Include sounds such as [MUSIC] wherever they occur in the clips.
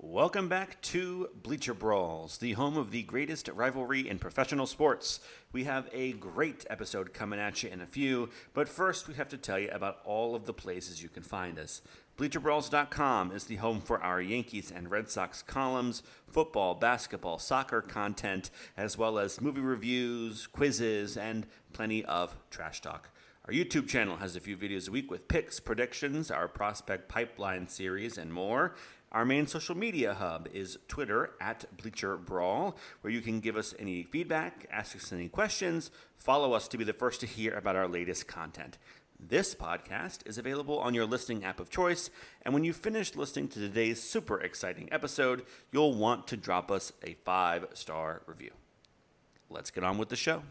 Welcome back to Bleacher Brawls, the home of the greatest rivalry in professional sports. We have a great episode coming at you in a few, but first we have to tell you about all of the places you can find us. BleacherBrawls.com is the home for our Yankees and Red Sox columns, football, basketball, soccer content, as well as movie reviews, quizzes, and plenty of trash talk. Our YouTube channel has a few videos a week with picks, predictions, our prospect pipeline series, and more. Our main social media hub is Twitter at Bleacher Brawl, where you can give us any feedback, ask us any questions, follow us to be the first to hear about our latest content. This podcast is available on your listening app of choice, and when you finish listening to today's super exciting episode, you'll want to drop us a five star review. Let's get on with the show.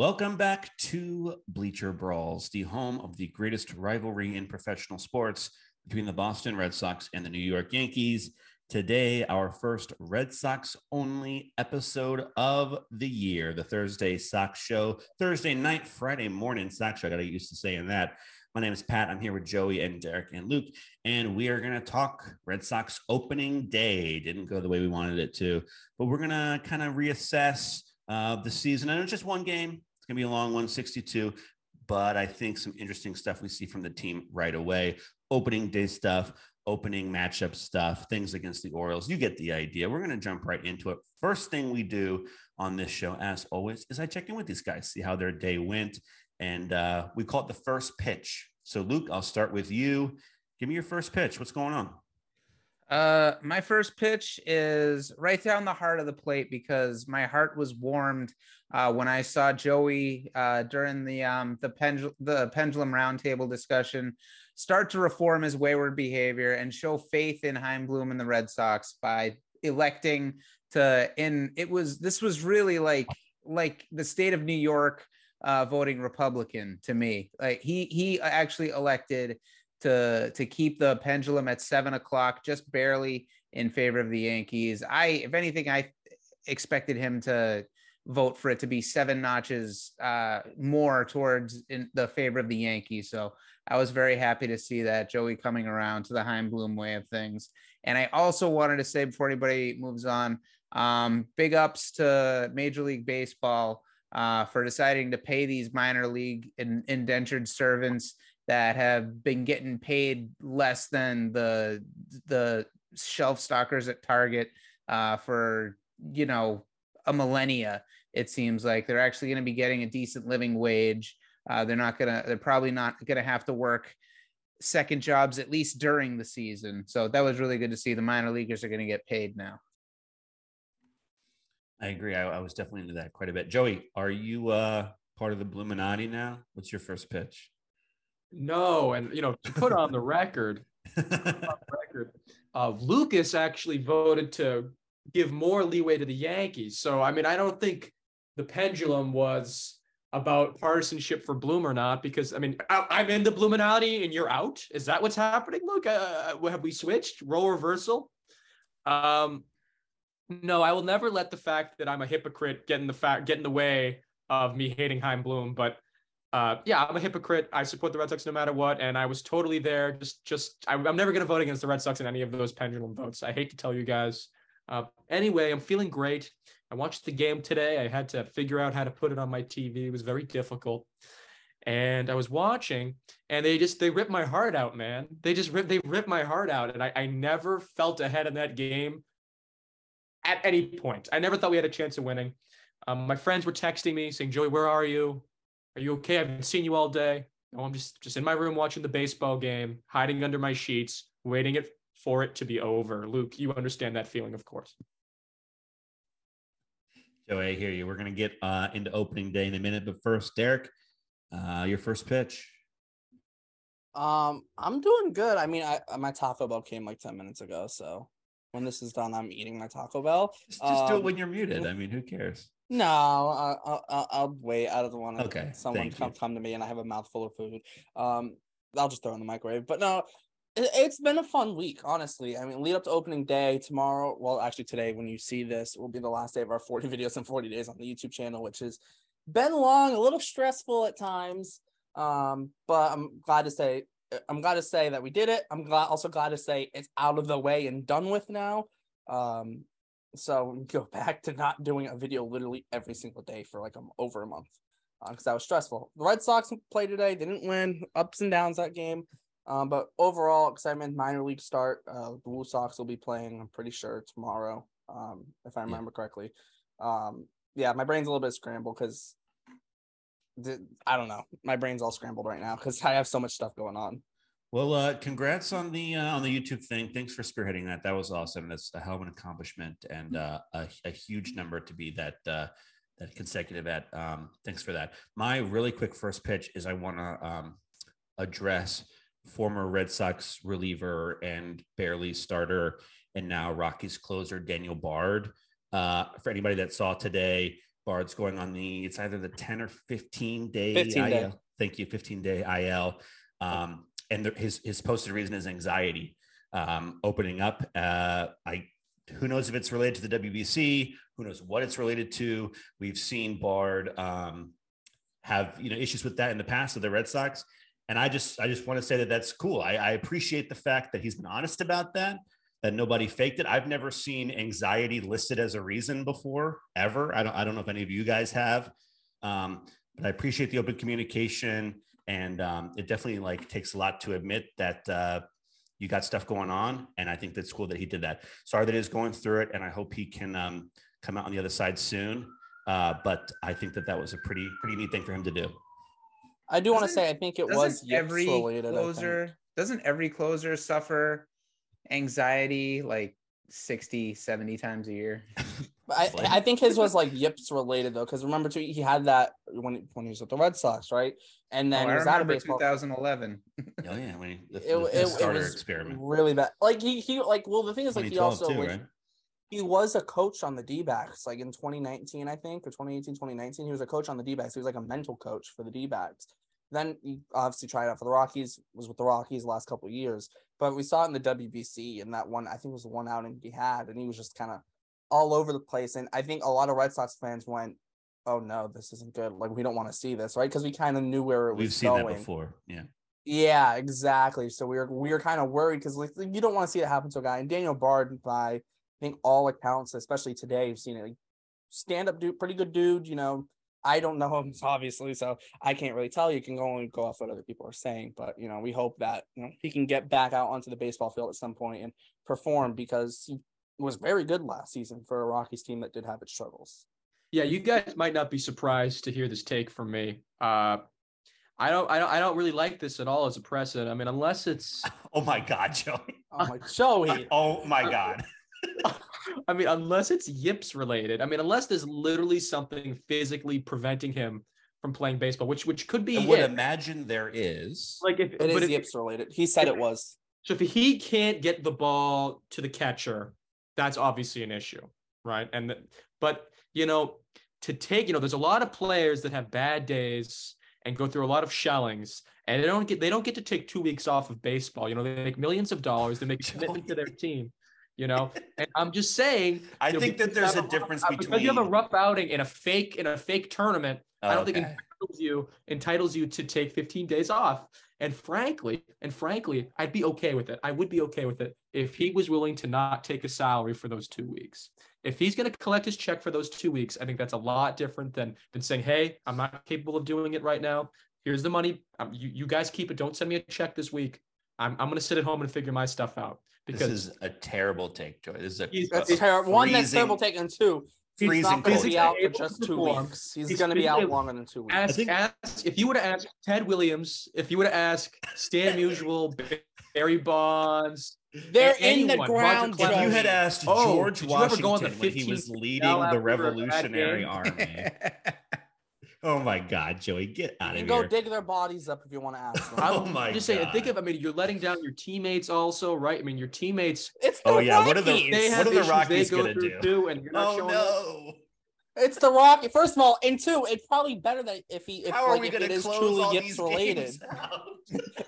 Welcome back to Bleacher Brawls, the home of the greatest rivalry in professional sports between the Boston Red Sox and the New York Yankees. Today, our first Red Sox only episode of the year, the Thursday Sox Show, Thursday night, Friday morning Sox Show. I got used to saying that. My name is Pat. I'm here with Joey and Derrik and Luke, and we are going to talk Red Sox opening day. Didn't go the way we wanted it to, but we're going to kind of reassess uh, the season. And it's just one game, going to be a long one, 62. But I think some interesting stuff we see from the team right away. Opening day stuff, opening matchup stuff, things against the Orioles. You get the idea. We're going to jump right into it. First thing we do on this show, as always, is I check in with these guys, see how their day went. And uh, we call it the first pitch. So, Luke, I'll start with you. Give me your first pitch. What's going on? Uh, my first pitch is right down the heart of the plate because my heart was warmed uh, when I saw Joey uh, during the um, the pendulum the pendulum roundtable discussion start to reform his wayward behavior and show faith in Chaim Bloom and the Red Sox by electing to in it was this was really like like the state of New York uh, voting Republican to me. Like he he actually elected to to keep the pendulum at seven o'clock, just barely in favor of the Yankees. I, if anything, I expected him to vote for it to be seven notches uh, more towards in the favor of the Yankees. So I was very happy to see that Joey coming around to the Chaim Bloom way of things. And I also wanted to say before anybody moves on, um, big ups to Major League Baseball uh, for deciding to pay these minor league in, indentured servants that have been getting paid less than the the shelf stockers at Target uh, for you know a millennia. It seems like they're actually going to be getting a decent living wage. Uh, they're not gonna. They're probably not gonna have to work second jobs at least during the season. So that was really good to see. The minor leaguers are going to get paid now. I agree. I, I, was definitely into that quite a bit. Joey, are you uh, part of the Bluminati now? What's your first pitch? No, and you know, to put on the record, on the record, uh, Lucas actually voted to give more leeway to the Yankees. So I mean, I don't think the pendulum was about partisanship for Bloom or not, because I mean, I, am in the Bluminati and you're out. Is that what's happening? Look, uh, uh, have we switched role reversal? Um, no, I will never let the fact that I'm a hypocrite get in the fact get in the way of me hating Chaim Bloom, but uh, yeah, I'm a hypocrite. I support the Red Sox no matter what, and I was totally there. Just, just I, am never going to vote against the Red Sox in any of those pendulum votes. I hate to tell you guys. Uh, anyway, I'm feeling great. I watched the game today. I had to figure out how to put it on my TV. It was very difficult, and I was watching, and they just they ripped my heart out, man. They just ripped they ripped my heart out, and I, I never felt ahead in that game at any point. I never thought we had a chance of winning. Um, my friends were texting me saying, "Joey, where are you? Are you okay? I haven't seen you all day. No, I'm just just in my room watching the baseball game, hiding under my sheets, waiting it for it to be over. Luke, you understand that feeling, of course. Joey, I hear you. We're gonna get uh, into opening day in a minute, but first, Derrik, uh, your first pitch. Um, I'm doing good. I mean, I my Taco Bell came like ten minutes ago, so when this is done, I'm eating my Taco Bell. Just, just um, do it um, when you're muted. I mean, who cares? No, I'll, I'll, I'll wait. I don't want to okay, someone come, come to me and I have a mouthful of food. Um, I'll just throw in the microwave. But no, it- it's been a fun week, honestly. I mean, lead up to opening day tomorrow. Well, actually, today, when you see this, will be the last day of our 40 [LAUGHS] videos in 40 days on the YouTube channel, which has been long, a little stressful at times. Um, but I'm glad to say, I'm glad to say that we did it. I'm glad, also glad to say it's out of the way and done with now. Um, so [LAUGHS] go back to not doing a video literally every single day for like um, over a month because that was stressful. The Red Sox played today, they didn't win, ups and downs that game. Um, but overall excitement, minor league start. Uh, the WooSox will be playing, I'm pretty sure tomorrow, um, if I remember correctly. Um, yeah, my brain's a little bit scrambled because I don't know. My brain's all scrambled right now because [LAUGHS] I have so much stuff going on. Well, uh, congrats on the uh, on the YouTube thing. Thanks for spearheading that. That was awesome. That's a hell of an accomplishment and uh, a, a huge number to be that uh, that consecutive at. Um, thanks for that. My really quick first pitch is I want to um, address former Red Sox reliever and barely starter and now Rockies closer Daniel Bard. Uh, for anybody that saw today, Bard's going on the it's either the 10 or 15 day 15 IL. day. Thank you, 15 day IL. Um, and the, his his posted reason is anxiety. Um, opening up, uh, I who knows if it's related to the WBC? Who knows what it's related to? We've seen Bard um, have you know issues with that in the past with the Red Sox, and I just I just want to say that that's cool. I, I appreciate the fact that he's been honest about that. That nobody faked it. I've never seen anxiety listed as a reason before, ever. I don't I don't know if any of you guys have, um, but I appreciate the open communication and um, it definitely like takes a lot to admit that uh, you got stuff going on. And i think that's cool that he did that. Sorry that he's going through it and i hope he can um, come out on the other side soon. Uh, but i think that that was a pretty pretty neat thing for him to do. I do want to say I think it was every related. Closer doesn't every closer suffer anxiety like 60 70 times a year? But [LAUGHS] I, like- I think his was like Yips related though, because remember too, he had that when when he was with the Red Sox, right? And oh, then oh, he i was out of remember baseball. 2011 [LAUGHS] oh yeah when he, the, It, the- it, the it was experiment really bad. Like he he like well the thing is like he also too, like, right? he was a coach on the D-backs like in 2019 I think or 2018 2019 he was a coach on the D-backs. He was like a mental coach for the D-backs. Then he obviously tried out for the Rockies. Was with the Rockies the last couple of years, but we saw it in the WBC and that one I think it was the one outing he had, and he was just kind of all over the place. And I think a lot of Red Sox fans went, "Oh no, this isn't good. Like we don't want to see this, right?" Because we kind of knew where it was we've seen going. that before yeah Yeah, exactly. So we were we were kind of worried because like you don't want to see it happen to a guy. And Daniel Bard, by I think all accounts, especially today, you've seen it. Like, stand up dude, pretty good dude. You know, I don't know him [LAUGHS] obviously, so I can't really tell. You can go only go off what other people are saying, but you know, we hope that you know he can get back out onto the baseball field at some point and perform because he was very good last season for a Rockies team that did have its struggles. Yeah, you guys might not be surprised to hear this take from me. Uh, I don't, I don't, I don't really like this at all as a precedent. I mean, unless it's, [LAUGHS] oh my god joey [LAUGHS] Oh my Joey. [LAUGHS] oh my god I mean, unless it's yips related. I mean, unless there's literally something physically preventing him from playing baseball, which which could be i would it. imagine there is Like if, It but is if- Yips related. He said it was. So if he can't get the ball to the catcher, that's obviously an issue, right? And the, but you know, to take, you know, there's a lot of players that have bad days and go through a lot of shellings, and they don't get they don't get to take two weeks off of baseball. You know, they make millions of dollars, they make [LAUGHS] a commitment to their team. You know, and I'm just saying. i you know, think that there's a rough- difference uh, between because you have a rough outing in a fake in a fake tournament. I don't think Okay. entitles you entitles you to take 15 days off. And frankly, and frankly, I'd be okay with it. I would be okay with it if he was willing to not take a salary for those two weeks. If he's going to collect his check for those two weeks, I think that's a lot different than than saying, "Hey, I'm not capable of doing it right now. Here's the money. Um, you you guys keep it. Don't send me a check this week. I'm I'm going to sit at home and figure my stuff out." Because this is a terrible take joey this is a, He's- a That's terrible. One, that's terrible take, and two, he's freezing not going to be out for just two weeks. He's, He's going to be out longer than two weeks. ask, think- ask if you would have asked Ted Williams, if you would have asked Stan Musial, Barry Bonds, They're a- in the anyone, Roger ground. If you had asked Oh, George did you ever Washington go on the when he was leading the after a bad Revolutionary? Army, [LAUGHS] oh my God, Joey, get out You of can go here! dig their bodies up if you want to ask [LAUGHS] them. Oh I'm my just saying, think of, I mean, you're letting down your teammates also, right? I mean, your teammates, It's the Oh, yeah, what are the- they What are the Rockies gonna do? too, and you're not Oh showing up. no! It's the Rocky. First of all, and two, it's probably better that if he if How are like we if going to close truly all yips these related. games [LAUGHS] out?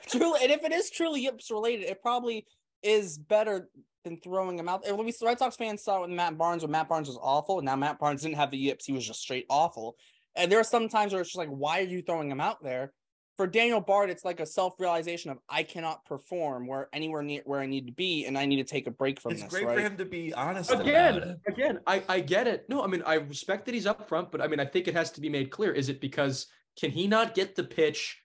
truly, and if it is truly yips related, it probably is better than throwing him out. And we Red Sox fans saw it with Matt Barnes when Matt Barnes was awful. Now Matt Barnes didn't have the yips; he was just straight awful. And there are some times where it's just like, why are you throwing him out there? For Daniel Bard, it's like a self-realization of I cannot perform where anywhere near where I need to be, and I need to take a break from It's this. It's great right? for him to be honest about it. Again, again, I, I get it. No, I mean I respect that he's up front, but I mean I think it has to be made clear. Is it because can he not get the pitch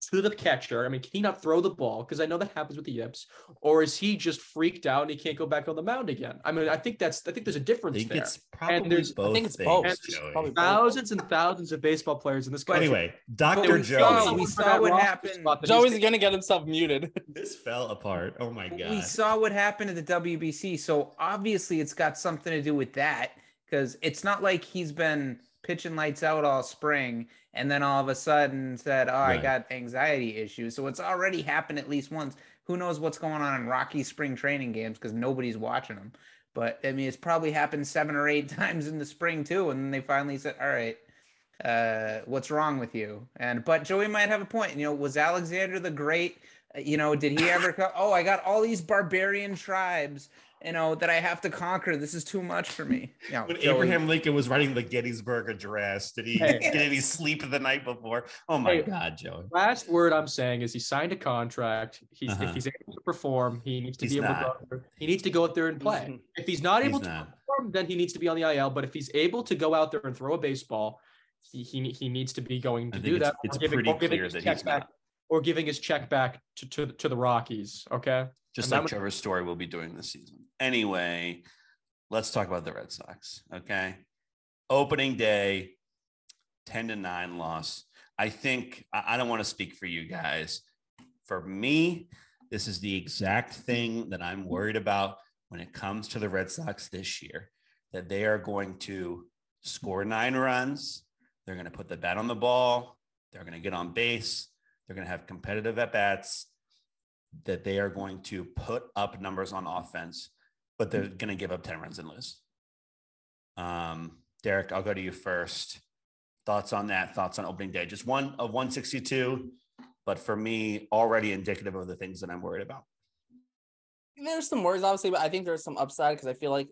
to the catcher? I mean, can he not throw the ball? Because I know that happens with the yips, or is he just freaked out and he can't go back on the mound again? I mean, I think that's I think there's a difference think there. it's probably there's- both I both think it's things, both. And Joey. Probably thousands and thousands of baseball players in this But country. anyway, Dr. we saw, we saw what happened. spot that he's Joey's gonna get himself muted. [LAUGHS] this fell apart. Oh my god. we saw what happened at the WBC, so obviously it's got something to do with that because it's not like he's been pitching lights out all spring and then all of a sudden said, "Oh, I got anxiety issues." So it's already happened at least once. Who knows what's going on in Rocky spring training games because nobody's watching them. But I mean, it's probably happened seven or eight [LAUGHS] times in the spring too, and then they finally said, "All right." uh what's wrong with you and but joey might have a point you know was alexander the great uh, you know did he ever co- [LAUGHS] oh i got all these barbarian tribes you know that i have to conquer this is too much for me you know, when Joey- Abraham Lincoln was writing the Gettysburg Address, did he Hey. did he sleep the night before? Oh my Hey. God, Joey. Last word I'm saying is he signed a contract. He's Uh-huh. if he's able to perform, he needs to He's be able to not. go out there. He needs to go out there and play. If he's not able He's to not. perform, then he needs to be on the IL. But if he's able to go out there and throw a baseball, he he, he needs to be going to do it's, that. it's giving- pretty giving clear his that he's back, not. or giving his check back to to, to the Rockies. Okay. Just like was- Trevor Story will be doing this season. Anyway, let's talk about the Red Sox. Okay. Opening day, 10 to 9 loss. I think I I don't want to speak for you guys. For me, this is the exact thing that I'm worried about when it comes to the Red Sox this year that they are going to score nine runs. They're going to put the bat on the ball. They're going to get on base. They're going to have competitive at bats that they are going to put up numbers on offense, but they're going to give up 10 runs and lose. Um, Derrik, I'll go to you first. Thoughts on that? Thoughts on opening day? Just one of 162, but for me, already indicative of the things that I'm worried about. There's some worries, obviously, but I think there's some upside because I feel like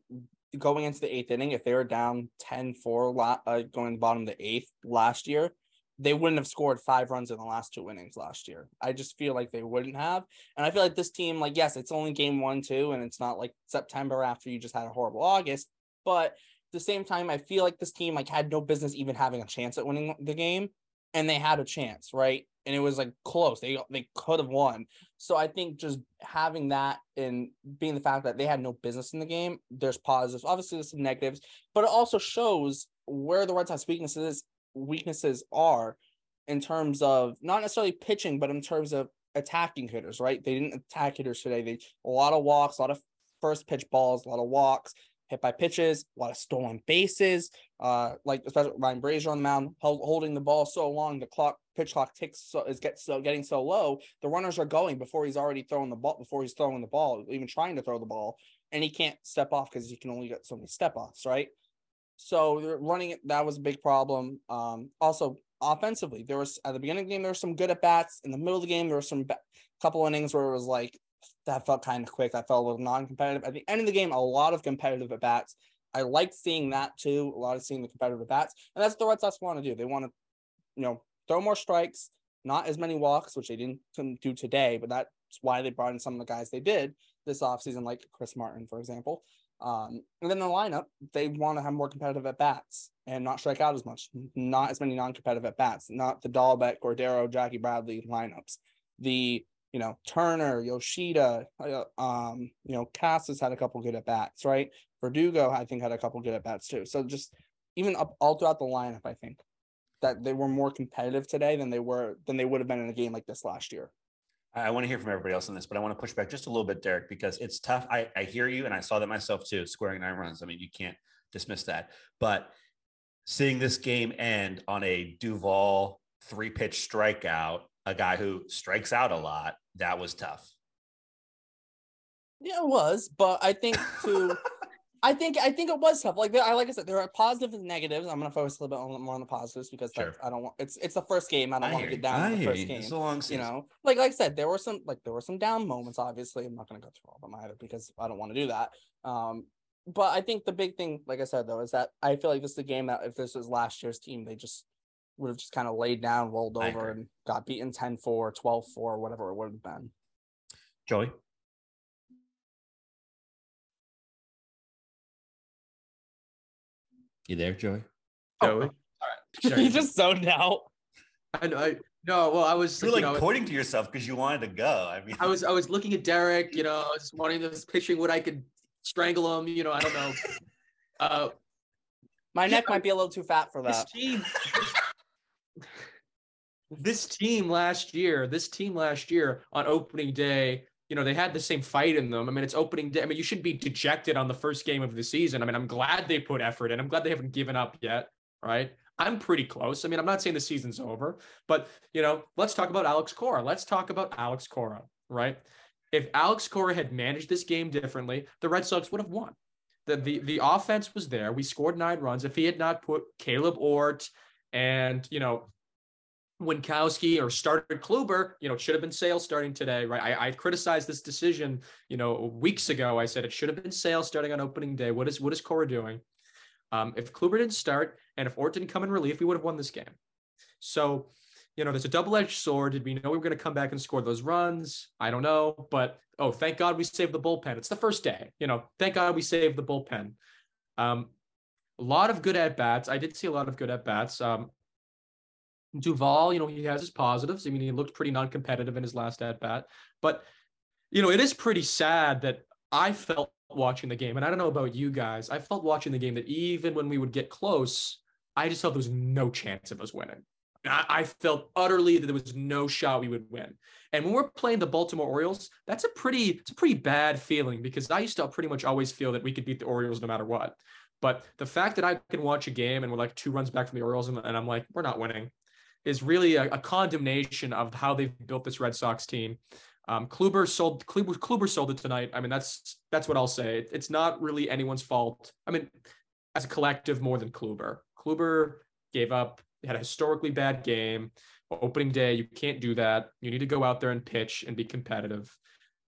going into the eighth inning, if they were down 10 4 la- uh, going to the bottom of the eighth last year, they wouldn't have scored five runs in the last two innings last year. I just feel like they wouldn't have. And I feel like this team, like, yes, it's only game one, two, and it's not like September after you just had a horrible August. But at the same time, I feel like this team like had no business even having a chance at winning the game. And they had a chance, right? And it was like close. They they could have won. So I think just having that and being the fact that they had no business in the game, there's positives. Obviously, there's some negatives, but it also shows where the Red Sox weaknesses weaknesses are in terms of not necessarily pitching, but in terms of attacking hitters. Right? They didn't attack hitters today. They a lot of walks, a lot of first pitch balls, a lot of walks, hit by pitches, a lot of stolen bases. Uh, like especially Ryan Brasier on the mound, held, holding the ball so long, the clock pitch clock ticks so is get so getting so low, the runners are going before he's already throwing the ball, before he's throwing the ball, even trying to throw the ball, and he can't step off because he can only get so many step offs, right? So running it. That was a big problem. Um, also offensively, there was at the beginning of the game there were some good at bats. In the middle of the game, there were some ba- couple innings where it was like that felt kind of quick. That felt a little non-competitive. At the end of the game, a lot of competitive at bats. I liked seeing that too. A lot of seeing the competitive at bats, and that's what the Red Sox want to do. They want to, you know, throw more strikes, not as many walks, which they didn't do today. But that's why they brought in some of the guys they did this offseason, like Chris Martin, for example. Um, and then the lineup, they want to have more competitive at bats and not strike out as much, not as many non-competitive at bats, not the Dalbec, Cordero, Jackie Bradley lineups. The you know Turner, Yoshida, uh, um, you know Casas had a couple good at bats, right? Verdugo, I think, had a couple good at bats too. So just even up all throughout the lineup, I think that they were more competitive today than they were than they would have been in a game like this last year. I want to hear from everybody else on this, but I want to push back just a little bit, Derrik, because it's tough. I, I hear you, and I saw that myself too, scoring nine runs. I mean, you can't dismiss that. But seeing this game end on a Duvall three pitch strikeout, a guy who strikes out a lot, that was tough. Yeah, it was, but I think to [LAUGHS] I think I think it was tough. Like I like I said, there are positives and negatives. I'm gonna focus a little bit on, more on the positives because Sure. that's- I don't want it's it's the first game. I don't I want to get down on the first game. It's a long You know, like like I said, there were some like there were some down moments. Obviously, I'm not gonna go through all of them either because I don't want to do that. Um, but I think the big thing, like I said though, is that I feel like this is a game that if this was last year's team, they just would have just kind of laid down, rolled over, and got beaten 10-4, 12-4, whatever it would have been. Joey. You there, Joey? Joey. [LAUGHS] Sorry. he just zoned out. I, I no. Well, I was You're you like know, pointing to yourself because you wanted to go. I mean, I was I was looking at Derrik. You know, I was wanting to picturing what I could strangle him. You know, I don't know. [LAUGHS] Uh, My Yeah, neck might be a little too fat for this that. team. this team last year, this team last year on opening day, you know, they had the same fight in them. I mean, it's opening day. I mean, you shouldn't be dejected on the first game of the season. I mean, I'm glad they put effort in. I'm glad they haven't given up yet. Right. I'm pretty close. I mean, I'm not saying the season's over, but you know, let's talk about Alex Cora. Let's talk about Alex Cora, right? If Alex Cora had managed this game differently, the Red Sox would have won. The, the the offense was there. We scored nine runs. If he had not put Caleb Ort and you know Winckowski or started Kluber, you know, it should have been Sale starting today, right? I, I criticized this decision, you know, weeks ago. I said it should have been Sale starting on opening day. What is what is Cora doing? Um, if Kluber didn't start and if Ort didn't come in relief, we would have won this game. So, you know, there's a double-edged sword. Did we know we were going to come back and score those runs? I don't know, but oh, thank God we saved the bullpen. It's the first day, you know. Thank God we saved the bullpen. Um, a lot of good at bats. I did see a lot of good at bats. Um, Duvall, you know, he has his positives. I mean, he looked pretty non-competitive in his last at bat, but you know, it is pretty sad that I felt watching the game, and I don't know about you guys. I felt watching the game that even when we would get close, I just felt there was no chance of us winning. I, felt utterly that there was no shot we would win. And when we're playing the Baltimore Orioles, that's a pretty, it's a pretty bad feeling because I used to pretty much always feel that we could beat the Orioles no matter what. But the fact that I can watch a game and we're like two runs back from the Orioles and I'm like, we're not winning, is really a, a condemnation of how they've built this Red Sox team. Um, Kluber sold Kluber, Kluber sold it tonight. I mean, that's that's what I'll say. It's not really anyone's fault. I mean, as a collective, more than Kluber. Kluber gave up, had a historically bad game. Opening day, you can't do that. You need to go out there and pitch and be competitive.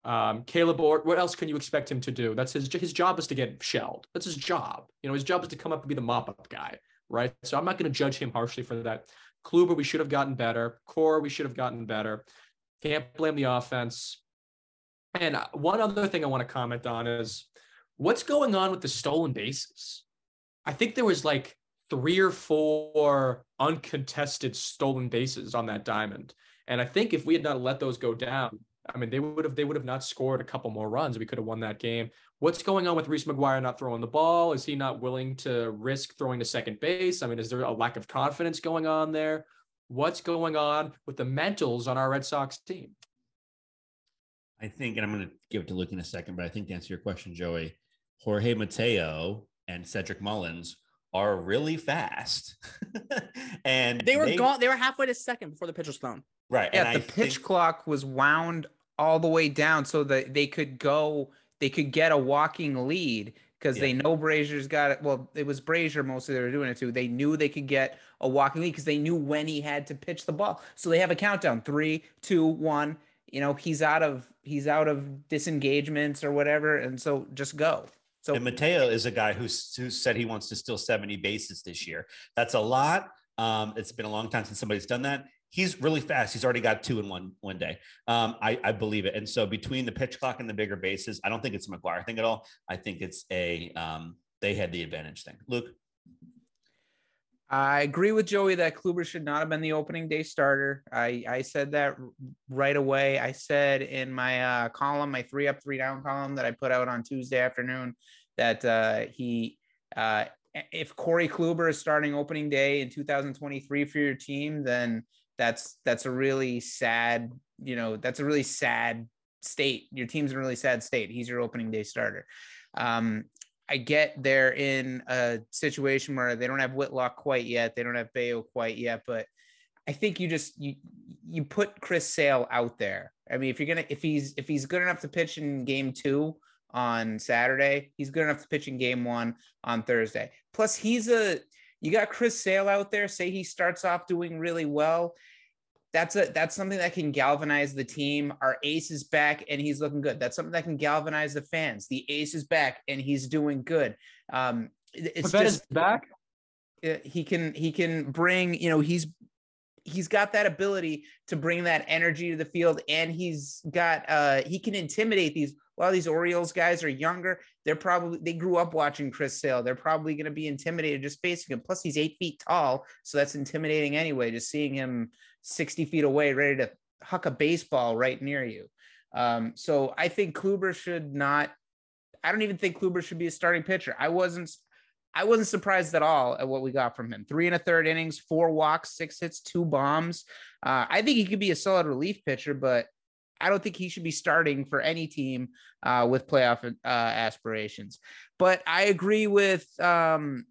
Um, Caleb Ort, what else can you expect him to do? That's his his job is to get shelled. That's his job. You know, his job is to come up and be the mop up guy, right? So I'm not going to judge him harshly for that. Kluber, we should have gotten better. Cora, we should have gotten better. Can't blame the offense. And uh, one other thing I want to comment on is what's going on with the stolen bases. I think there was like three or four uncontested stolen bases on that diamond. And I think if we had not let those go down, I mean, they would have they would have not scored a couple more runs. We could have won that game. What's going on with Reese McGuire not throwing the ball? Is he not willing to risk throwing to second base? I mean, is there a lack of confidence going on there? What's going on with the mentals on our Red Sox team? I think, and I'm going to give it to Luke in a second, but I think to answer your question, Joey, Jorge Mateo and Cedric Mullins are really fast, [LAUGHS] and They were gone. They were halfway to second before the pitch was thrown. right. Yeah, and the I pitch think- clock was wound all the way down so that they could go, they could get a walking lead because they know Brasier's got it. Well, it was Brasier mostly they were doing it to. They knew they could get a walking lead because they knew when he had to pitch the ball. So they have a countdown: three, two, one. You know, he's out of he's out of disengagements or whatever, and so just go. So and Mateo is a guy who's who said he wants to steal 70 bases this year. That's a lot. Um, it's been a long time since somebody's done that. He's really fast. He's already got two in one one day. Um, I, I believe it. And so between the pitch clock and the bigger bases, I don't think it's a McGuire thing at all. I think it's a um, they had the advantage thing. Luke, I agree with Joey that Kluber should not have been the opening day starter. I, I said that right away. I said in my uh, column, my three up, three down column that I put out on Tuesday afternoon, that uh, he, uh, if Corey Kluber is starting opening day in 2023 for your team, then that's that's a really sad, you know, that's a really sad state. Your team's in a really sad state. He's your opening day starter. Um, I get they're in a situation where they don't have Whitlock quite yet. They don't have Bello quite yet, but I think you just you you put Chris Sale out there. I mean, if you're gonna if he's if he's good enough to pitch in game two, on Saturday. He's good enough to pitch in game one on Thursday. Plus, he's a you got Chris Sale out there. Say he starts off doing really well. That's a that's something that can galvanize the team. Our ace is back and he's looking good. That's something that can galvanize the fans. The ace is back and he's doing good. Um, it's just is back. he can he can bring you know he's he's got that ability to bring that energy to the field and he's got uh he can intimidate these a lot of these Orioles guys are younger. They're probably they grew up watching Chris Sale. They're probably going to be intimidated just facing him. Plus he's eight feet tall so that's intimidating anyway just seeing him 60 feet away ready to huck a baseball right near you. Um so I think Kluber should not I don't even think Kluber should be a starting pitcher. I wasn't I wasn't surprised at all at what we got from him. Three and a third innings, four walks, six hits, two bombs. Uh, I think he could be a solid relief pitcher, but I don't think he should be starting for any team uh, with playoff uh, aspirations. But I agree with um,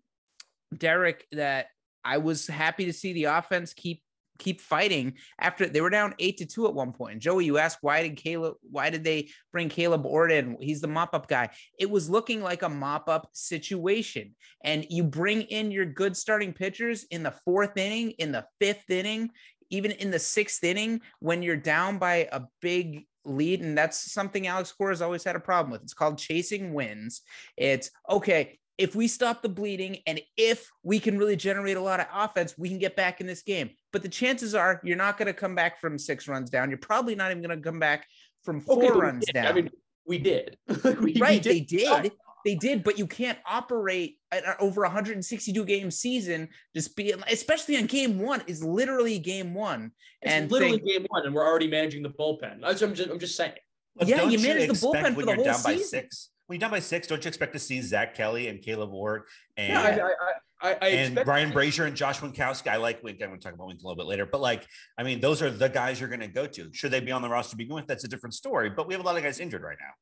Derrik that I was happy to see the offense keep keep fighting after they were down eight to two at one point. And Joey, you asked why did Caleb, why did they bring Caleb Orden? He's the mop up guy. It was looking like a mop up situation. And you bring in your good starting pitchers in the fourth inning, in the fifth inning, even in the sixth inning when you're down by a big lead. And that's something Alex Cora has always had a problem with. It's called chasing wins. It's okay if we stop the bleeding and if we can really generate a lot of offense, we can get back in this game. But the chances are you're not going to come back from six runs down. You're probably not even going to come back from four Okay, runs did. down. I mean, we did. We- [LAUGHS] we right. They did. Did. They did, but you can't operate at an over 162 game season just being, especially on game one, is literally game one. It's and literally think- game one, and we're already managing the bullpen. That's- I'm just, I'm just saying. But Yeah, don't you manage the bullpen when for the you're whole down by season. six. When you're down by six, don't you expect to see Zack Kelly and Caleb Ort and Yeah, I, I, I, I and Brian Brasier and Josh Winckowski. I like Wink. I'm going to talk about Wink a little bit later, but like, I mean, those are the guys you're going to go to. Should they be on the roster to begin with? That's a different story. But we have a lot of guys injured right now.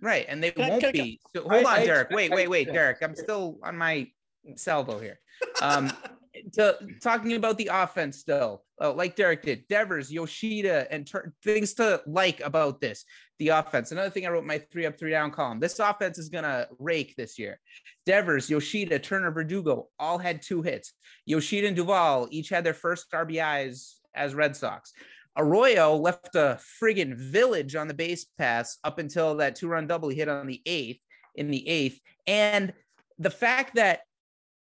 Right. And they Can won't I- be. So hold I- on, I Derrik. Wait, wait, wait, Derrik. I'm still on my salvo here. Um, [LAUGHS] to talking about the offense still, uh, like Derrik did, Devers, Yoshida, and tur- things to like about this. The offense. Another thing I wrote in my three up, three down column. This offense is gonna rake this year. Devers, Yoshida, Turner, Verdugo all had two hits. Yoshida and Duvall each had their first RBIs as Red Sox. Arroyo left a friggin' village on the base pass up until that two run double he hit on the eighth in the eighth. And the fact that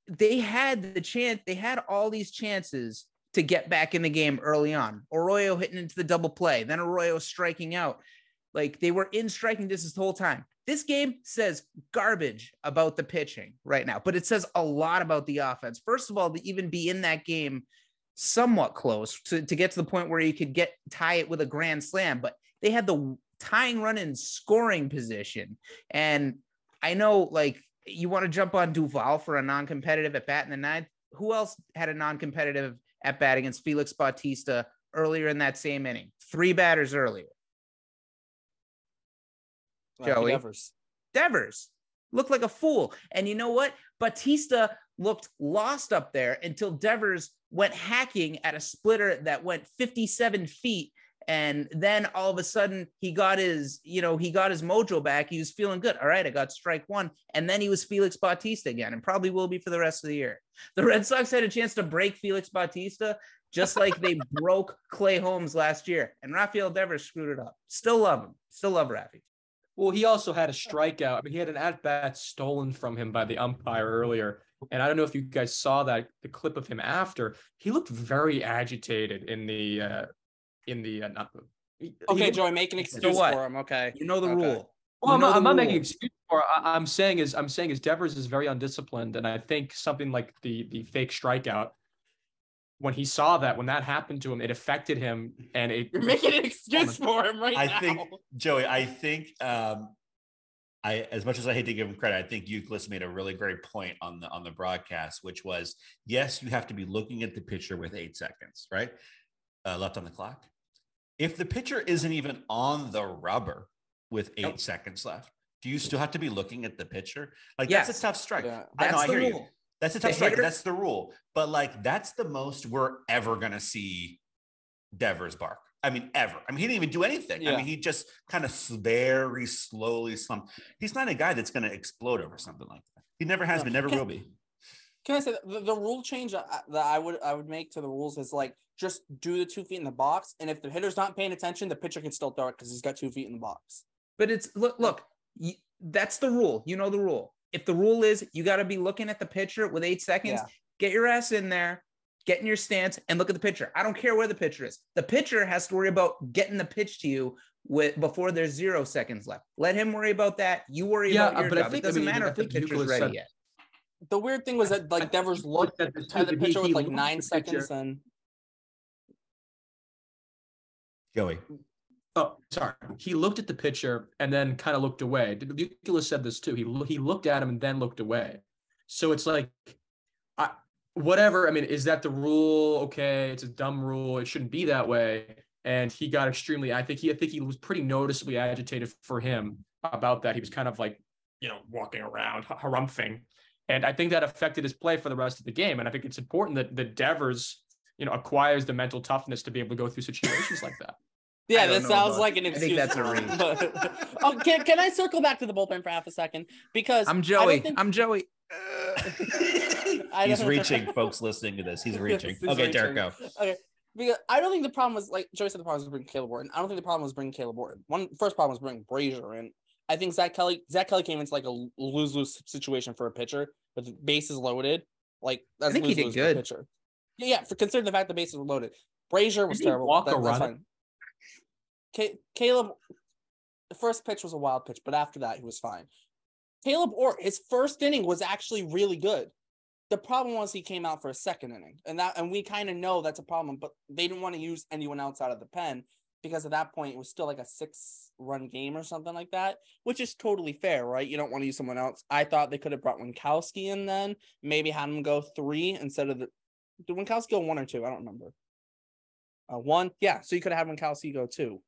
they had the chance, they had all these chances to get back in the game early on. Arroyo hitting into the double play, then Arroyo striking out. Like they were in striking distance the whole time. This game says garbage about the pitching right now, but it says a lot about the offense. First of all, to even be in that game somewhat close to, to get to the point where you could get tie it with a grand slam, but they had the tying run in scoring position. And I know like you want to jump on Duvall for a non-competitive at bat in the ninth. Who else had a non-competitive at bat against Felix Bautista earlier in that same inning? Three batters earlier. Joey. Devers. Devers looked like a fool. And you know what? Bautista looked lost up there until Devers went hacking at a splitter that went 57 feet. And then all of a sudden he got his, you know, he got his mojo back. He was feeling good. All right, I got strike one. And then he was Felix Bautista again and probably will be for the rest of the year. The Red Sox had a chance to break Felix Bautista just like they [LAUGHS] broke Clay Holmes last year. And Rafael Devers screwed it up. Still love him. Still love Rafi. Well, he also had a strikeout. I mean, he had an at bat stolen from him by the umpire earlier. And I don't know if you guys saw that the clip of him after. He looked very agitated in the uh in the uh, not he- Okay, he- Joey, make an excuse what? for him. Okay. You know the Okay. rule. Well, I'm You know not, the I'm not making excuse for. I, I'm saying is I'm saying is Devers is very undisciplined, and I think something like the the fake strikeout. When he saw that, when that happened to him, it affected him, and it. You're making an [LAUGHS] excuse for him right I now. think Joey, I think um I as much as I hate to give him credit, I think Youkilis made a really great point on the on the broadcast, which was yes, you have to be looking at the pitcher with eight seconds, right? Uh, left on the clock. If the pitcher isn't even on the rubber with eight Nope. seconds left, do you still have to be looking at the pitcher? Like Yes. that's a tough strike. Yeah. I know, That's I the hear you. That's a The tough strike. hitter- That's the rule. But like that's the most we're ever gonna see Devers bark. I mean, ever. I mean, he didn't even do anything. I mean, he just kind of very slowly slumped. He's not a guy that's going to explode over something like that. He never has No. been, never Can- will be. Can I say that the, the rule change that I- that I would I would make to the rules is like just do the two feet in the box, and if the hitter's not paying attention, the pitcher can still throw it because he's got two feet in the box. But it's look, look, y- that's the rule. You know the rule. If the rule is you got to be looking at the pitcher with eight seconds, Yeah. get your ass in there, get in your stance, and look at the pitcher. I don't care where the pitcher is. The pitcher has to worry about getting the pitch to you with before there's zero seconds left. Let him worry about that. You worry Yeah, about your but I think- it doesn't mean, matter I if the pitcher's Youkilis ready said- yet. The weird thing was that like Devers looked at the at the two, but he- pitcher with like nine at the pitcher. seconds, and Joey. Oh, sorry. He looked at the pitcher and then kind of looked away. Youkilis said this too. He he looked at him and then looked away. So it's like, I whatever. I mean, is that the rule? Okay, it's a dumb rule. It shouldn't be that way. And he got extremely. I think he. I think he was pretty noticeably agitated for him about that. He was kind of like, you know, walking around ha- harumphing, and I think that affected his play for the rest of the game. And I think it's important that that Devers, you know, acquires the mental toughness to be able to go through situations like that. [LAUGHS] yeah, don't that know sounds about- like an excuse. I think that's a for him, reach. but- [LAUGHS] oh, can, can I circle back to the bullpen for half a second? Because I'm Joey. think- I'm Joey. [LAUGHS] I He's reaching, folks listening to this. He's reaching. He's okay, Derrik, go. Okay. Because I don't think the problem was like Joey said the problem was bringing Caleb Ort. I don't think the problem was bringing Caleb Ort. One first problem was bringing Brasier in. I think Zack Kelly Zack Kelly came into like a lose lose situation for a pitcher with the bases loaded. Like that's think he did a good. Pitcher. Yeah, yeah. For considering the fact the bases were loaded, Brasier was Didn't terrible. walk That- a that's fine. Caleb, the first pitch was a wild pitch, but after that he was fine. Caleb Ort, his first inning was actually really good. The problem was he came out for a second inning, and that and we kind of know that's a problem. But they didn't want to use anyone else out of the pen because at that point it was still like a six-run game or something like that, which is totally fair, right? You don't want to use someone else. I thought they could have brought Winckowski in then, maybe had him go three instead of the. Did Winckowski go one or two? I don't remember. Uh, one, yeah. So you could have had Winckowski go two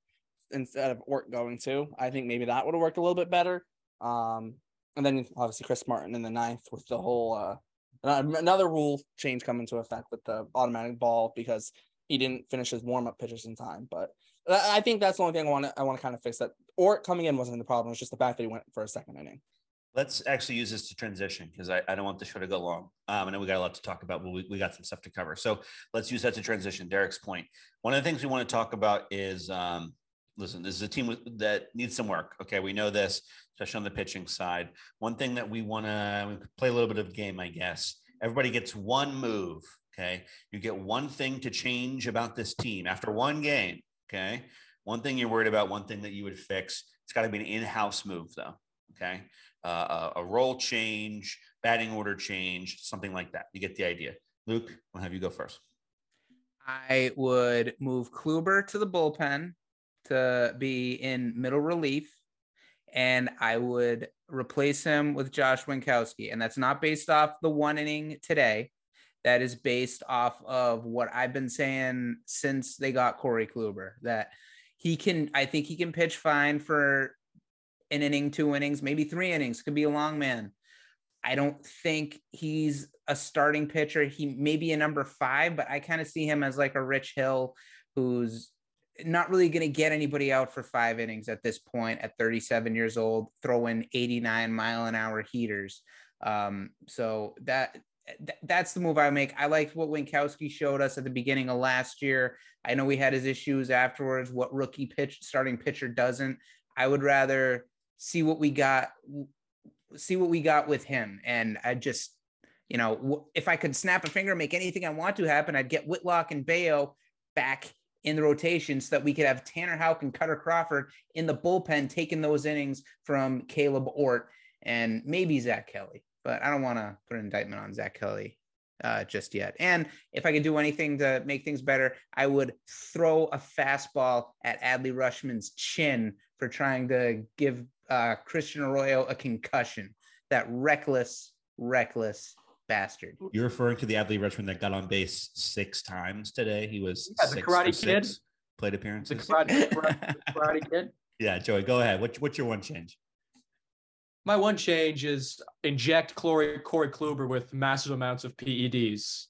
instead of Ort going two. I think maybe that would have worked a little bit better. Um, and then obviously Chris Martin in the ninth with the whole uh, another rule change come into effect with the automatic ball because he didn't finish his warm up pitches in time. But I I think that's the only thing I want to I want to kind of fix that. Or coming in wasn't the problem. It's just the fact that he went for a second inning. Let's actually use this to transition because I, I don't want the show to go long. Um, I know we got a lot to talk about, but we, we got some stuff to cover. So let's use that to transition. Derrik's point. One of the things we want to talk about is um, listen, this is a team with, that needs some work. Okay. We know this, especially on the pitching side. One thing that we want to play a little bit of game, I guess. Everybody gets one move. Okay. You get one thing to change about this team after one game. Okay. One thing you're worried about, one thing that you would fix. It's got to be an in house move, though. Okay uh, a, a role change, batting order change, something like that. You get the idea. Luke, I'll have you go first. I would move Kluber to the bullpen to be in middle relief, and I would replace him with Josh Winckowski. And that's not based off the one inning today. That is based off of what I've been saying since they got Corey Kluber. That he can, I think he can pitch fine for an inning, two innings, maybe three innings. Could be a long man. I don't think he's a starting pitcher. He may be a number five, but I kind of see him as like a Rich Hill who's not really going to get anybody out for five innings at this point at 37 years old, throwing 89 mile an hour heaters. Um, so that th- that's the move I make. I liked what Winckowski showed us at the beginning of last year. I know we had his issues afterwards. What rookie pitch starting pitcher doesn't. I would rather see what we got see what we got with him and i just you know if i could snap a finger make anything i want to happen i'd get whitlock and bello back in the rotation so that we could have tanner houck and kutter crawford in the bullpen taking those innings from caleb ort and maybe zack kelly but i don't want to put an indictment on zack kelly uh, just yet. And if I could do anything to make things better, I would throw a fastball at Adley Rutschman's chin for trying to give uh, Christian Arroyo a concussion. That reckless, reckless bastard. You're referring to the Adley Rutschman that got on base six times today. He was Yeah, the six Karate for Kid. six plate The appearances. karate, karate, [LAUGHS] karate kid. Yeah, Joey, go ahead. What, what's your one change? My one change is inject Corey, Corey Kluber with massive amounts of PEDs.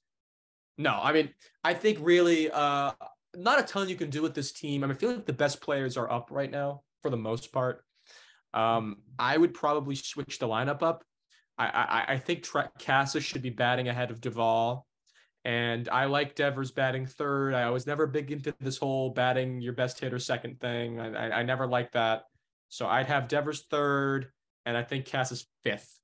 No, I mean, I think really, uh, not a ton you can do with this team. I mean, I feel like the best players are up right now for the most part. Um, I would probably switch the lineup up. I I, I think Tre- Casas should be batting ahead of Duvall. And I like Devers batting third. I was never big into this whole batting your best hitter second thing. I, I, I never liked that. So I'd have Devers third, and I think Casas fifth.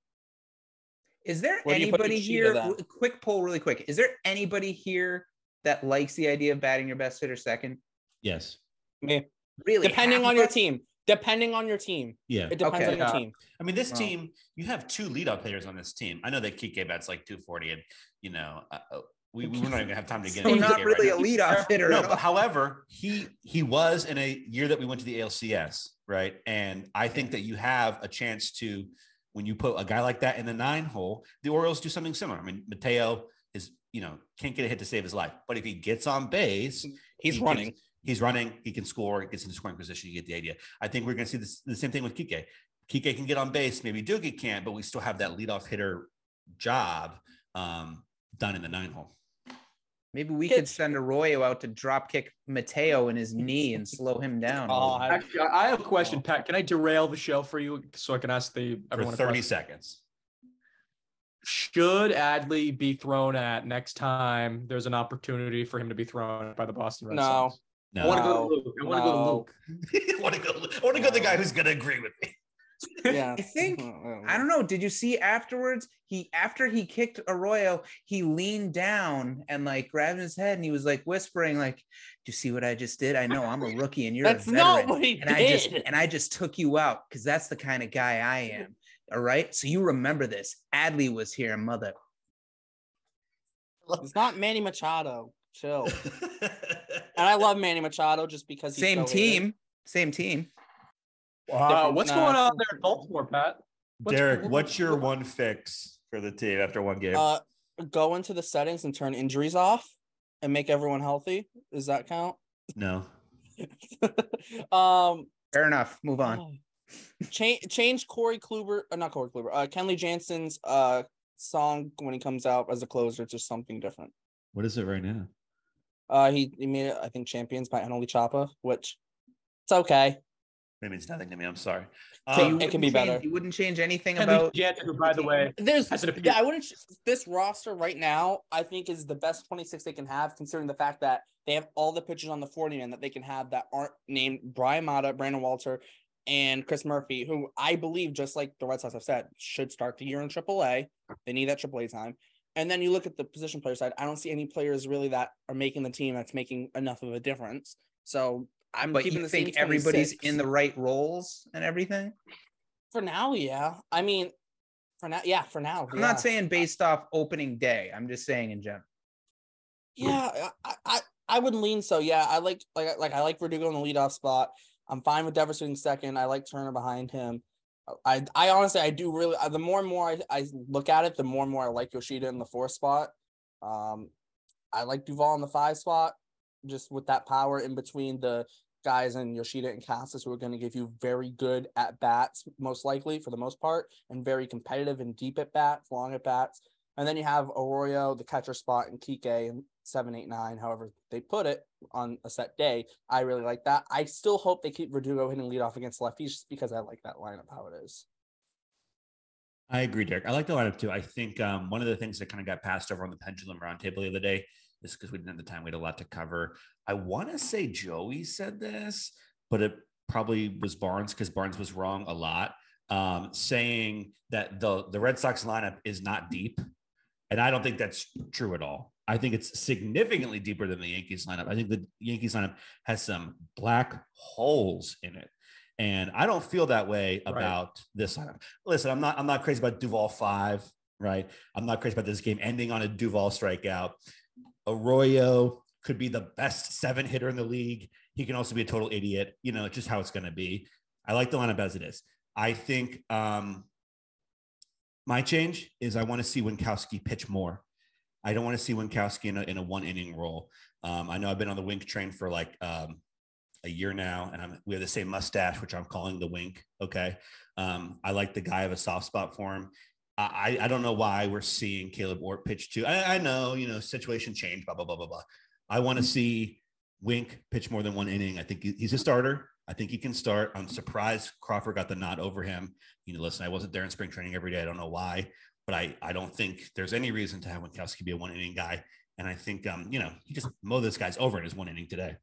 Is there Where do you put anybody here? w- Quick poll, really quick. Is there anybody here that likes the idea of batting your best hitter second? Yes. Me. Really? Depending on your team. Depending on your team. Yeah. It depends Okay. on your Yeah. team. I mean, this Wow. team, you have two leadoff players on this team. I know that Kike bats like 240, and you know, uh, uh, we, we we're not even gonna have time to get So into not really right a leadoff hitter. No, but however, he he was in a year that we went to the ALCS, right? And I think that you have a chance to, when you put a guy like that in the nine hole, the Orioles do something similar. I mean, Mateo is, you know, can't get a hit to save his life, but if he gets on base, He's he can- running. He's running, he can score, he gets into scoring position. You get the idea. I think we're going to see this, the same thing with Kike. Kike can get on base, maybe Doogie can't, but we still have that leadoff hitter job um, done in the nine hole. Maybe we could send Arroyo out to drop kick Mateo in his knee and slow him down. Oh, I- Actually, I I have a question, Pat. Can I derail the show for you so I can ask the everyone a 30 seconds. Should Adley be thrown at next time? There's an opportunity for him to be thrown by the Boston Red No. Sox. No. I want to go to Luke. I want to go to No. Luke. I want to [LAUGHS] go. I want to go. The guy who's going to agree with me. [LAUGHS] Yeah. I think- mm-hmm. I don't know. Did you see afterwards? He after he kicked Arroyo, he leaned down and like grabbed his head and he was like whispering, like, "Do you see what I just did? I know I'm a rookie and you're That's a veteran, not what he and I just did. and I just took you out because that's the kind of guy I am. All right, so you remember this? Adley was here, mother. It's not Manny Machado. Chill. [LAUGHS] And I love Manny Machado just because he's Same so hated. team, same team. Wow, Different- what's nah, going on there in Baltimore, Pat? What's- Derek, what's your one fix for the team after one game? Uh, go into the settings and turn injuries off and make everyone healthy. Does that count? no. [LAUGHS] um, Fair enough. Move on. [SIGHS] change change Corey Kluber, uh, not Corey Kluber, uh, Kenley Jansen's uh song when he comes out as a closer to something different. What is it right now? Uh, he, he made it, I think, Champions by Annalie Chapa, which it's okay. It means nothing to me. I'm sorry. So Um, you- it can be wouldn't change- better. You wouldn't change anything Kenley about. Jansen, who, by the way, There's Has it appeared- yeah, I wouldn't. This roster right now, I think, is the best 26 they can have, considering the fact that they have all the pitchers on the 40 man that they can have that aren't named Bryan Mata, Brandon Walter, and Chris Murphy, who I believe, just like the Red Sox have said, should start the year in AAA. They need that AAA time. And then you look at the position player side. I don't see any players really that are making the team that's making enough of a difference. So I'm But keeping you the same think everybody's in the right roles and everything? for now. Yeah, I mean, for now, yeah, for now. I'm yeah. not saying based off opening day. I'm just saying in general. Yeah, I, I I would lean so. Yeah, I like like like I like Verdugo in the leadoff spot. I'm fine with Devers being second. I like Turner behind him. I I honestly I do really uh, the more and more I, I look at it, the more and more I like Yoshida in the four spot. Um, I like Duvall in the five spot, just with that power in between the guys and Yoshida and Casas who are going to give you very good at bats, most likely for the most part, and very competitive and deep at bats, long at bats. And then you have Arroyo, the catcher spot, and Kike and seven, eight, nine, however they put it on a set day. I really like that. I still hope they keep Verdugo hitting lead off against lefties just because I like that lineup how it is. I agree, Derek. I like the lineup too. I think um, one of the things that kind of got passed over on the pendulum roundtable the other day is because we didn't have the time. We had a lot to cover. I want to say Joey said this, but it probably was Barnes because Barnes was wrong a lot, um, saying that the the Red Sox lineup is not deep, and I don't think that's true at all. I think it's significantly deeper than the Yankees lineup. I think the Yankees lineup has some black holes in it. And I don't feel that way Right. about this lineup. Listen, I'm not I'm not crazy about Duvall five, right? I'm not crazy about this game ending on a Duvall strikeout. Arroyo could be the best seven hitter in the league. He can also be a total idiot. You know, just how it's going to be. I like the lineup as it is. I think um, my change is I want to see Winckowski pitch more. I don't want to see Winckowski in a, in a one inning role. Um, I know I've been on the Wink train for like um, a year now, and I'm, we have the same mustache, which I'm calling the Wink. Okay. Um, I like the guy. I have a soft spot for him. I, I don't know why we're seeing Caleb Ort pitch too. I, I know, you know, situation change, blah, blah, blah, blah, blah. I want to see Wink pitch more than one inning. I think he's a starter. I think he can start. I'm surprised Crawford got the nod over him. You know, listen, I wasn't there in spring training every day. I don't know why, but I, I don't think there's any reason to have Winckowski be a one inning guy. And I think, um, you know, he just mow this guy's over in his one inning today.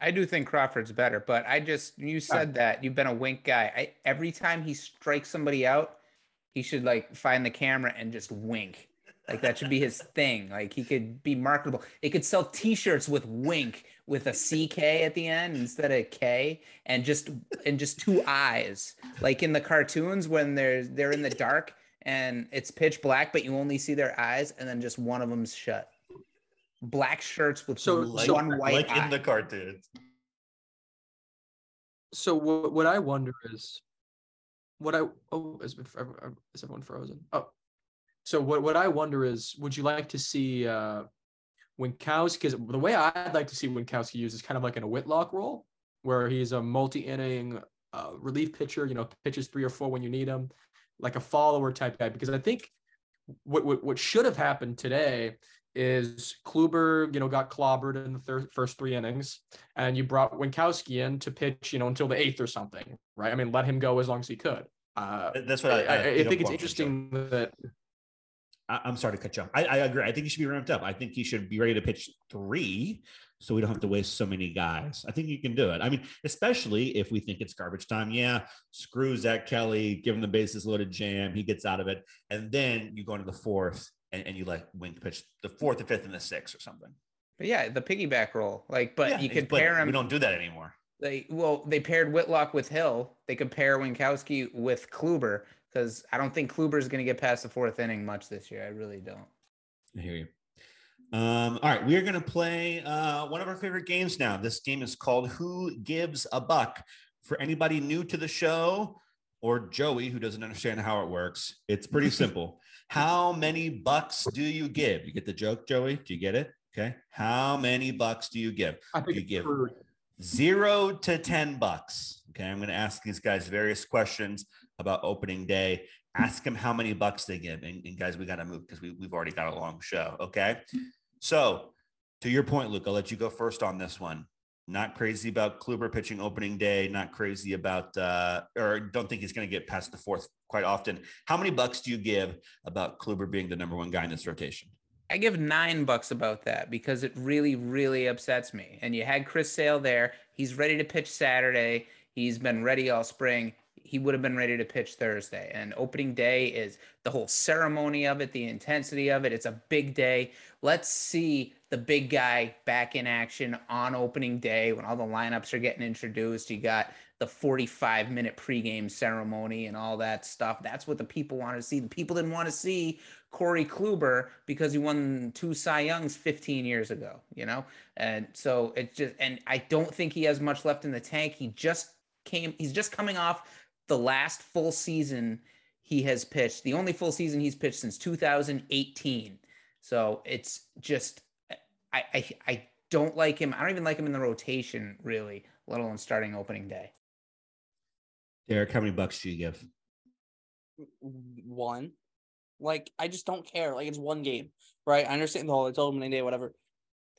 I do think Crawford's better, but I just you said that you've been a wink guy. I, every time he strikes somebody out, he should like find the camera and just wink. Like that should be his [LAUGHS] thing. Like he could be marketable. He could sell T-shirts with wink with a CK at the end instead of K, and just and just two eyes, like in the cartoons when they're they're in the dark and it's pitch black, but you only see their eyes, and then just one of them's shut. Black shirts with So- one so white like eye. in the cartoons. So what, what I wonder is, what I oh is, is everyone frozen? Oh, so what what I wonder is, would you like to see uh, Winckowski? Because the way I'd like to see Winckowski used is kind of like in a Whitlock role, where he's a multi-inning uh, relief pitcher. You know, pitches three or four when you need him, like a follower type guy. Because I think what what, what should have happened today is Kluber, you know, got clobbered in the third, first three innings, and you brought Winckowski in to pitch, you know, until the eighth or something, right? I mean, let him go as long as he could. Uh, That's what I, I, I, know, think it's interesting that I, I'm sorry to cut you off. I, I agree. I think he should be ramped up. I think he should be ready to pitch three so we don't have to waste so many guys. I think you can do it. I mean, especially if we think it's garbage time. Yeah, screw Zack Kelly, give him the bases loaded jam. He gets out of it. And then you go into the fourth and, and you like Wink pitch the fourth, the fifth, and the sixth or something. But yeah, the piggyback roll. Like, but Yeah, you could but pair him. We don't do that anymore. They well, they paired Whitlock with Hill. They could pair Winckowski with Kluber because I don't think Kluber is going to get past the fourth inning much this year. I really don't. I hear you. Um, all right, we are going to play uh, one of our favorite games now. This game is called Who Gives a Buck. For anybody new to the show or Joey who doesn't understand how it works, it's pretty [LAUGHS] simple. how many bucks do you give? You get the joke, Joey? Do you get it? Okay. How many bucks do you give? I think You it's give- for- Zero to 10 bucks. Okay. I'm going to ask these guys various questions about opening day. Ask them how many bucks they give. And, and guys, we got to move because we, we've already got a long show. Okay. So, to your point, Luke, I'll let you go first on this one. Not crazy about Kluber pitching opening day. Not crazy about, uh, or don't think he's going to get past the fourth quite often. How many bucks do you give about Kluber being the number one guy in this rotation? I give nine bucks about that because it really, really upsets me. And you had Chris Sale there. He's ready to pitch Saturday. He's been ready all spring. He would have been ready to pitch Thursday. And opening day is the whole ceremony of it, the intensity of it. It's a big day. Let's see the big guy back in action on opening day when all the lineups are getting introduced. You got the 45 minute pregame ceremony and all that stuff. That's what the people want to see. The people didn't want to see Corey Kluber because he won two Cy Youngs 15 years ago, you know? And so it's just, and I don't think he has much left in the tank. He just came, he's just coming off the last full season he has pitched, the only full season he's pitched since 2018. So it's just, I, I, I don't like him. I don't even like him in the rotation, really, let alone starting opening day. Derek, how many bucks do you give? one. Like I just don't care. Like it's one game, right? I understand the whole it's opening day, whatever.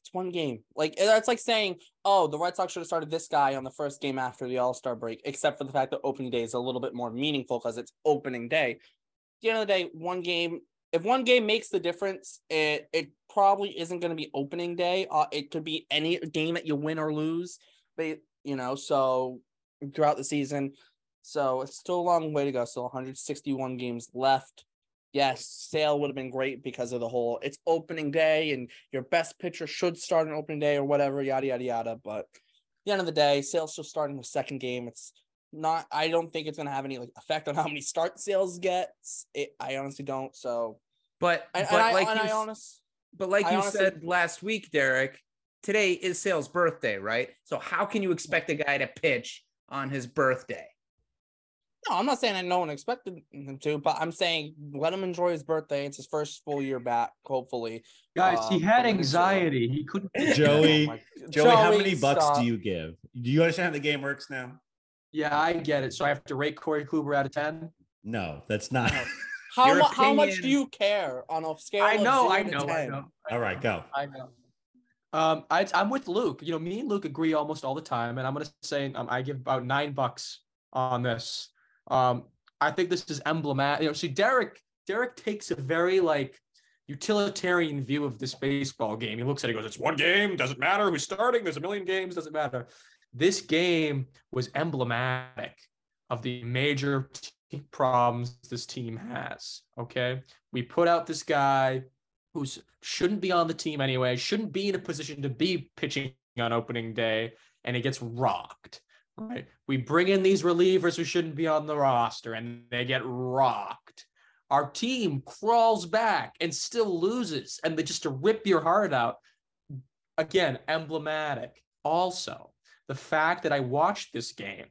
It's one game. Like that's like saying, oh, the Red Sox should have started this guy on the first game after the All Star break, except for the fact that opening day is a little bit more meaningful because it's opening day. At the end of the day, one game. If one game makes the difference, it it probably isn't going to be opening day. Uh, it could be any game that you win or lose, but you know, so throughout the season. So it's still a long way to go. Still 161 games left. Yes, Sale would have been great because of the whole it's opening day and your best pitcher should start on opening day or whatever, yada yada yada. But at the end of the day, Sale's still starting the second game. It's not I don't think it's gonna have any like effect on how many start sales gets. It I honestly don't. So But, and, but and I, like you, I s- honest but like I you honestly- said last week, Derek, today is Sale's birthday, right? So how can you expect a guy to pitch on his birthday? No, I'm not saying that no one expected him to, but I'm saying let him enjoy his birthday. It's his first full year back, hopefully. guys, he Um, had anxiety. He couldn't. Joey, Oh my- Joey, how many bucks stop. do you give? Do you understand how the game works now? Yeah, I get it. So I have to rate Corey Kluber out of ten. No, that's not. [LAUGHS] How, mu- how much do you care on a scale? I of know, I know, I know. All right, go. I know. Um, I, I'm with Luke. You know, me and Luke agree almost all the time, and I'm gonna say um, I give about nine bucks on this. Um, I think this is emblematic. You know, see, Derek Derek takes a very like utilitarian view of this baseball game. He looks at it, goes, "It's one game, doesn't matter who's starting. There's a million games, doesn't matter." This game was emblematic of the major t- problems this team has. Okay, we put out this guy who shouldn't be on the team anyway, shouldn't be in a position to be pitching on opening day, and he gets rocked. Right? We bring in these relievers who shouldn't be on the roster, and they get rocked. Our team crawls back and still loses, and they just to rip your heart out. Again, emblematic. Also, the fact that I watched this game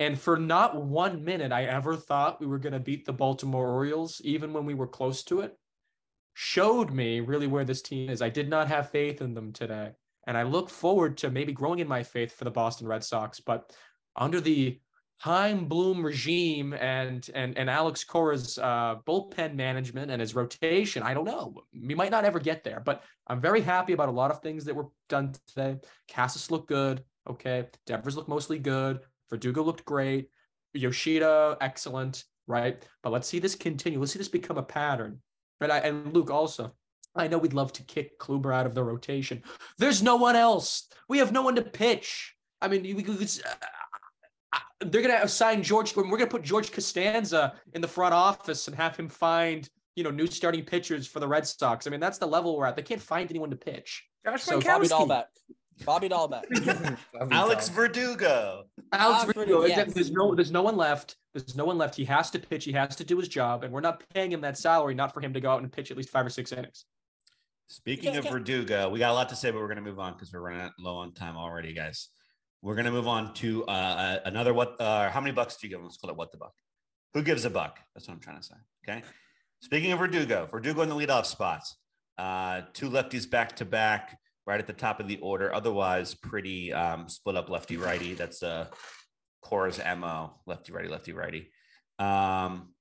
and for not one minute, I ever thought we were going to beat the Baltimore Orioles, even when we were close to it, showed me really where this team is. I did not have faith in them today. And I look forward to maybe growing in my faith for the Boston Red Sox. But under the Chaim Bloom regime and and and Alex Cora's uh, bullpen management and his rotation, I don't know. We might not ever get there, but I'm very happy about a lot of things that were done today. Casas looked good. Okay, Devers looked mostly good. Verdugo looked great. Yoshida, excellent, right? But let's see this continue. Let's see this become a pattern, right? I, and Luke also. I know we'd love to kick Kluber out of the rotation. There's no one else. We have no one to pitch. I mean, we could, uh, uh, they're going to assign George. We're going to put George Costanza in the front office and have him find, you know, new starting pitchers for the Red Sox. I mean, that's the level we're at. They can't find anyone to pitch. Josh so Bobby Dalbec. Bobby Dalbec. [LAUGHS] Alex Verdugo. Alex Verdugo. Yes. There's no there's no one left. There's no one left. He has to pitch. He has to do his job, and we're not paying him that salary not for him to go out and pitch at least five or six innings. Speaking of Verdugo, we got a lot to say, but we're going to move on because we're running low on time already, guys. We're going to move on to uh, uh, another what? Uh, how many bucks do you give? Let's call it what the buck. Who gives a buck? That's what I'm trying to say. Okay. Speaking of Verdugo, Verdugo in the leadoff spots. Uh, two lefties back to back right at the top of the order. Otherwise, pretty um, split up lefty righty. That's uh, Cora's mo lefty righty lefty righty. Um,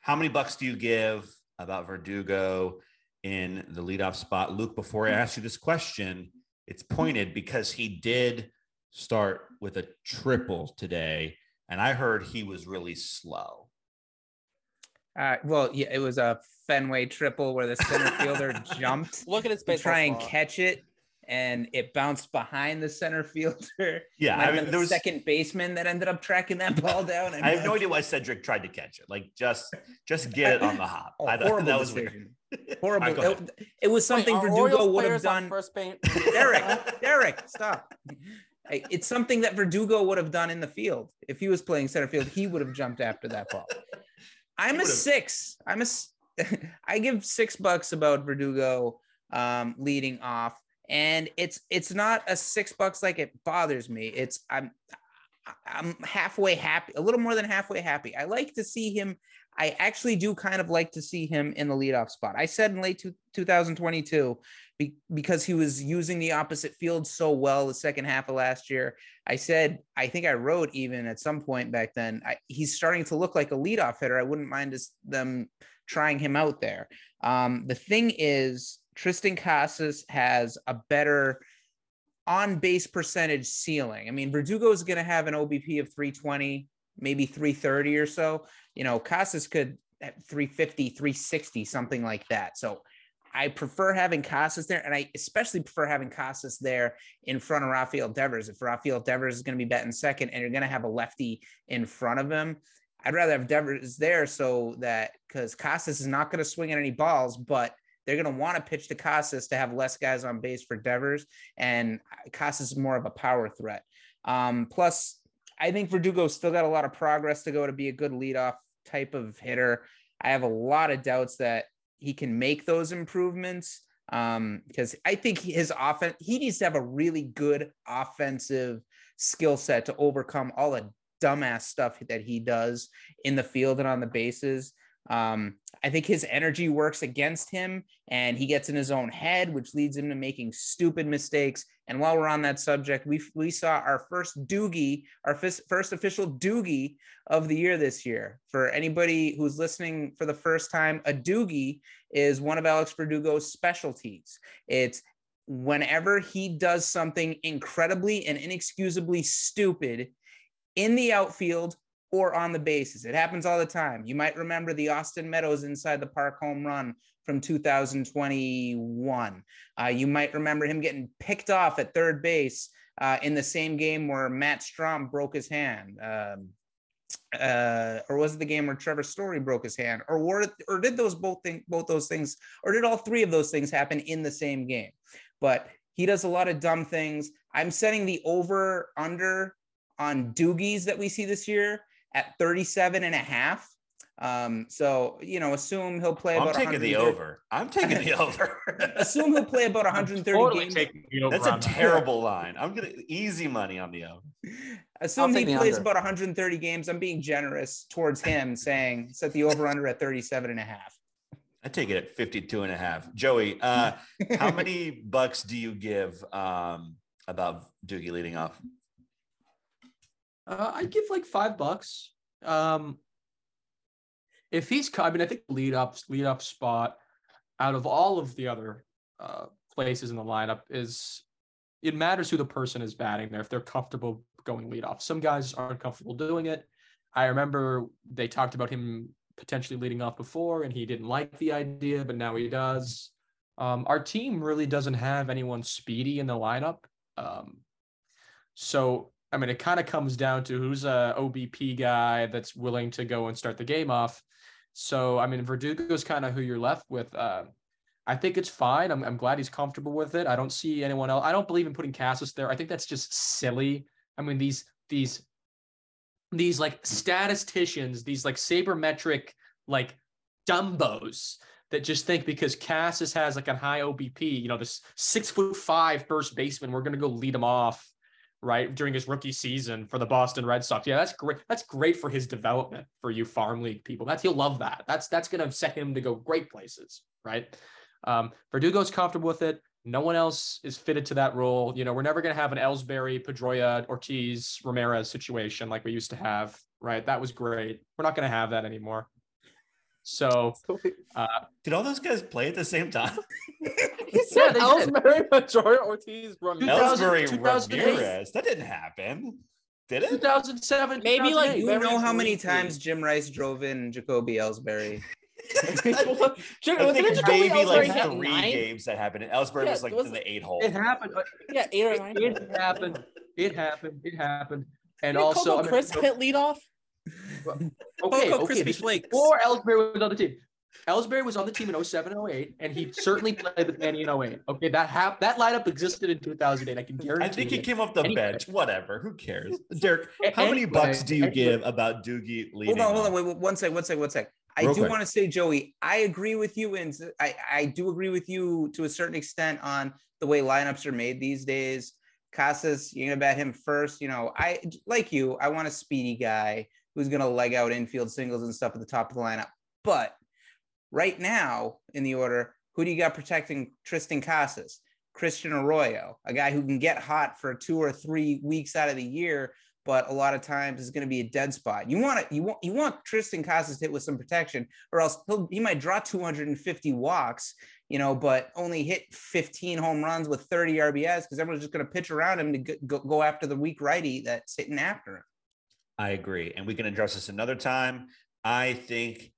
how many bucks do you give about Verdugo in the leadoff spot, Luke? Before I ask you this question, it's pointed because he did start with a triple today, and I heard he was really slow. Uh, well, yeah, it was a Fenway triple where the center fielder [LAUGHS] jumped. Look at his to try and catch it, and it bounced behind the center fielder. [LAUGHS] Yeah, I mean, there was second baseman that ended up tracking that ball [LAUGHS] down. I have no idea why Cedric tried to catch it. Like, just just [LAUGHS] get it on the hop. Oh, I thought that was decision. horrible. Right, it, it, was something Wait, Verdugo would have done. First paint. Derek, Derek, stop. It's something that Verdugo would have done in the field if he was playing center field. He would have jumped after that ball. I'm a six. I'm a. I give six bucks about Verdugo um, leading off and it's it's not a six bucks like it bothers me. It's i'm i'm halfway happy a little more than halfway happy. I like to see him i actually do kind of like to see him in the leadoff spot. I said in late two, 2022 be, because he was using the opposite field so well the second half of last year. I said i think i wrote even at some point back then I, he's starting to look like a leadoff hitter. I wouldn't mind them trying him out there. Um, the thing is Triston Casas has a better on base percentage ceiling. I mean, Verdugo is going to have an OBP of 320, maybe 330 or so. You know, Casas could 350, 360, something like that. So I prefer having Casas there, and I especially prefer having Casas there in front of Rafael Devers. If Rafael Devers is going to be batting second, and you're going to have a lefty in front of him, I'd rather have Devers there so that because Casas is not going to swing at any balls, but they're going to want to pitch to Casas to have less guys on base for Devers, and Casas is more of a power threat. Um, plus, I think Verdugo still got a lot of progress to go to be a good leadoff type of hitter. I have a lot of doubts that he can make those improvements um, because I think his offense, he needs to have a really good offensive skill set to overcome all the dumbass stuff that he does in the field and on the bases. Um, I think his energy works against him and he gets in his own head, which leads him to making stupid mistakes. And while we're on that subject, we, we saw our first doogie, our first, first official doogie of the year this year. For anybody who's listening for the first time, a doogie is one of Alex Verdugo's specialties. It's whenever he does something incredibly and inexcusably stupid in the outfield or on the bases. It happens all the time. You might remember the Austin Meadows inside the park home run from 2021. Uh, you might remember him getting picked off at third base uh, in the same game where Matt Strahm broke his hand. Um, uh, or was it the game where Trevor Story broke his hand, or were, or did those both thing, both those things, or did all three of those things happen in the same game? But he does a lot of dumb things. I'm setting the over under on doogies that we see this year at 37 and a half. Um, so you know, assume he'll play I'm about. taking the over. I'm taking the [LAUGHS] over. assume he'll play about 130 Totally games. taking the over That's a on that. terrible line. I'm gonna easy money on the over. Assume he plays under. about 130 games. I'm being generous towards him, saying set the over under at 37 and a half. I take it at 52 and a half. Joey, uh, how many [LAUGHS] bucks do you give um, about Doogie leading off? Uh, I'd give like five bucks. Um, if he's, I mean, I think lead up, lead up spot out of all of the other uh, places in the lineup is it matters who the person is batting there if they're comfortable going lead off. Some guys aren't comfortable doing it. I remember they talked about him potentially leading off before, and he didn't like the idea, but now he does. Um, our team really doesn't have anyone speedy in the lineup. Um, so, I mean, it kind of comes down to who's a OBP guy that's willing to go and start the game off. So, I mean, Verdugo is kind of who you're left with. Uh, I think it's fine. I'm, I'm glad he's comfortable with it. I don't see anyone else. I don't believe in putting Casas there. I think that's just silly. I mean, these these these like statisticians, these like sabermetric like dumbos that just think because Casas has like a high OBP, you know, this six foot five first baseman, we're gonna go lead him off, right, during his rookie season for the Boston Red Sox. Yeah, that's great. That's great for his development for you farm league people. That's he'll love that. That's that's gonna set him to go great places, right? Um, Verdugo's comfortable with it. No one else is fitted to that role. You know, we're never to have an Ellsbury, Pedroia, Ortiz, Ramirez situation like we used to have, right? That was great. We're not to have that anymore. So, [LAUGHS] uh, Did all those guys play at the same time? [LAUGHS] He said they did. Ellsbury, Pedroia, Ortiz, Ramirez. 2000 Ellsbury 2008. Ramirez. That didn't happen. Did it? 2007, Maybe, like, You know how many times Jim Rice drove in Jacoby Ellsbury? [LAUGHS] I think maybe like three nine? games that happened. And Ellsbury Yeah, was like was- in the eight hole. It happened. Yeah, eight or nine. It, it happened. It happened. It happened. And Didn't also, Coco I mean, Chris hit lead off. [LAUGHS] okay, Coco okay, Crispy this- Flakes. Before Ellsbury was on the team. Ellsbury was on the team in 07, 08, and he certainly played with Manny in 08. Okay, that hap- that lineup existed in 2008. I can guarantee I think he you. came off the Anyway. bench. Whatever. Who cares? [LAUGHS] Derek, A- how many bucks do you anyway. give about Doogie leading? Hold on, hold on, off? wait, wait, one sec, one sec, one sec. I Real do quick. want to say, Joey, I agree with you, and I, I do agree with you to a certain extent on the way lineups are made these days. Casas, you're gonna bat him first. You know, I like you. I want a speedy guy who's gonna leg out infield singles and stuff at the top of the lineup. But right now in the order, who do you got protecting Triston Casas? Christian Arroyo, a guy who can get hot for two or three weeks out of the year, but a lot of times is going to be a dead spot. You want to you want you want Triston Casas to hit with some protection, or else he might draw 250 walks, you know, but only hit 15 home runs with 30 RBIs because everyone's just going to pitch around him to go, go, go after the weak righty that's hitting after him. I agree. And we can address this another time. I think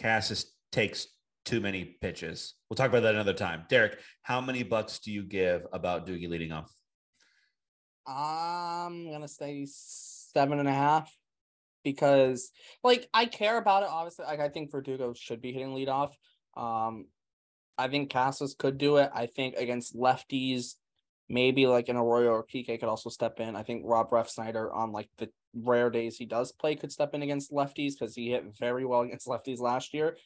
Casas takes too many pitches. We'll talk about that another time. Derek, how many bucks do you give about Doogie leading off? I'm gonna say seven and a half because like I care about it. Obviously, like I think Verdugo should be hitting lead off. Um, I think Casas could do it. I think against lefties, maybe like an Arroyo or PK could also step in. I think Rob Refsnyder on like the rare days he does play could step in against lefties because he hit very well against lefties last year.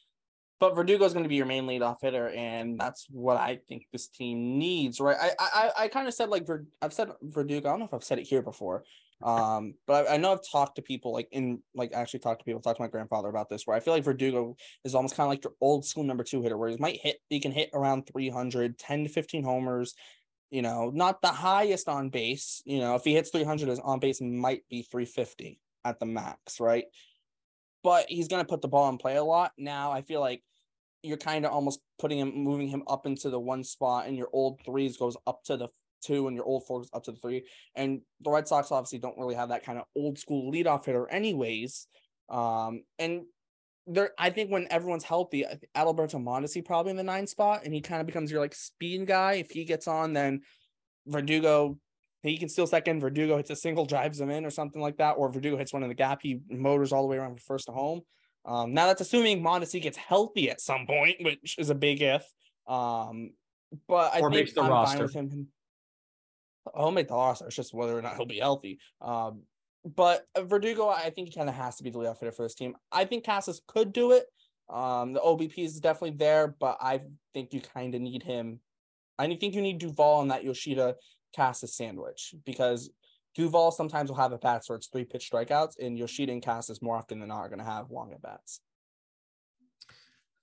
But Verdugo is going to be your main leadoff hitter, and that's what I think this team needs, right? I I, I kind of said like Ver, I've said Verdugo. I don't know if I've said it here before, um, but I, I know I've talked to people like in like actually talked to people, talked to my grandfather about this, where I feel like Verdugo is almost kind of like your old school number two hitter, where he might hit, he can hit around 300, 10 to 15 homers, you know, not the highest on base. You know, if he hits 300, his on base might be 350 at the max, right? But he's going to put the ball in play a lot. Now, I feel like you're kind of almost putting him, moving him up into the one spot, and your old threes goes up to the two, and your old fours up to the three. And the Red Sox obviously don't really have that kind of old school leadoff hitter, anyways. Um, and there, I think when everyone's healthy, Adalberto Mondesi probably in the nine spot, and he kind of becomes your like speed guy. If he gets on, then Verdugo he can steal second. Verdugo hits a single, drives him in, or something like that. Or Verdugo hits one in the gap. He motors all the way around from first to home. Um, now that's assuming Mondesi gets healthy at some point, which is a big if. Um, but I or think makes the I'm roster. fine with him. I'll make the roster. It's just whether or not he'll be healthy. Um, but Verdugo, I think he kind of has to be the leadoff hitter for this team. I think Casas could do it. Um, the OBP is definitely there, but I think you kind of need him. I think you need Duvall on that Yoshida Casas sandwich because Duvall sometimes will have at bats where it's three pitch strikeouts, and Yoshida and Casas more often than not are going to have long at bats.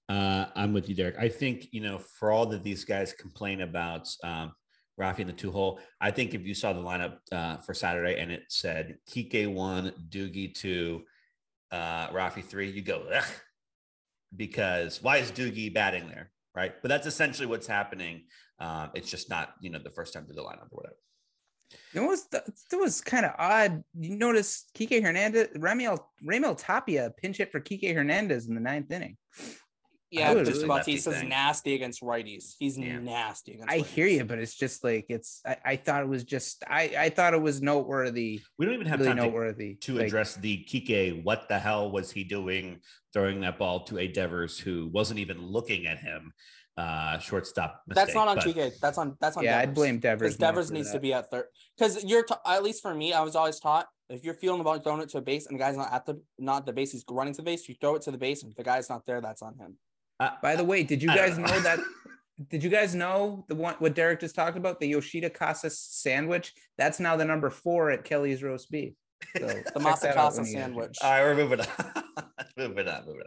Uh, I'm with you, Derek. I think, you know, for all that these guys complain about um, Rafi in the two hole, I think if you saw the lineup uh, for Saturday and it said Kike one, Doogie two, uh, Rafi three, you go, Ugh. because why is Doogie batting there? Right. But that's essentially what's happening. Um, it's just not, you know, the first time through the lineup or whatever. It was it was kind of odd. You notice Kike Hernandez, Raimel Raimel Tapia pinch hit for Kike Hernandez in the ninth inning. Yeah, I would because really- Bautista's nasty against righties. He's Yeah. nasty against. I righties. hear you, but it's just like it's. I, I thought it was just. I I thought it was noteworthy. We don't even have Really time to, noteworthy to like, address the Kike. What the hell was he doing throwing that ball to a Devers who wasn't even looking at him? Uh, shortstop. That's not on but- TK. That's on. That's on. Yeah, I'd blame Devers. because more Devers for needs to be at third. Because you're t- at least for me, I was always taught if you're feeling the ball throwing it to a base and the guy's not at the not the base, he's running to the base. You throw it to the base, and if the guy's not there, that's on him. Uh, By the way, did you I guys know. know [LAUGHS] that? Did you guys know the one what Derek just talked about the Yoshida Casas sandwich? That's now the number four at Kelly's roast beef. So The [LAUGHS] check that Masakasa when you get a sandwich. chance. All right, we're moving on. [LAUGHS] moving on, moving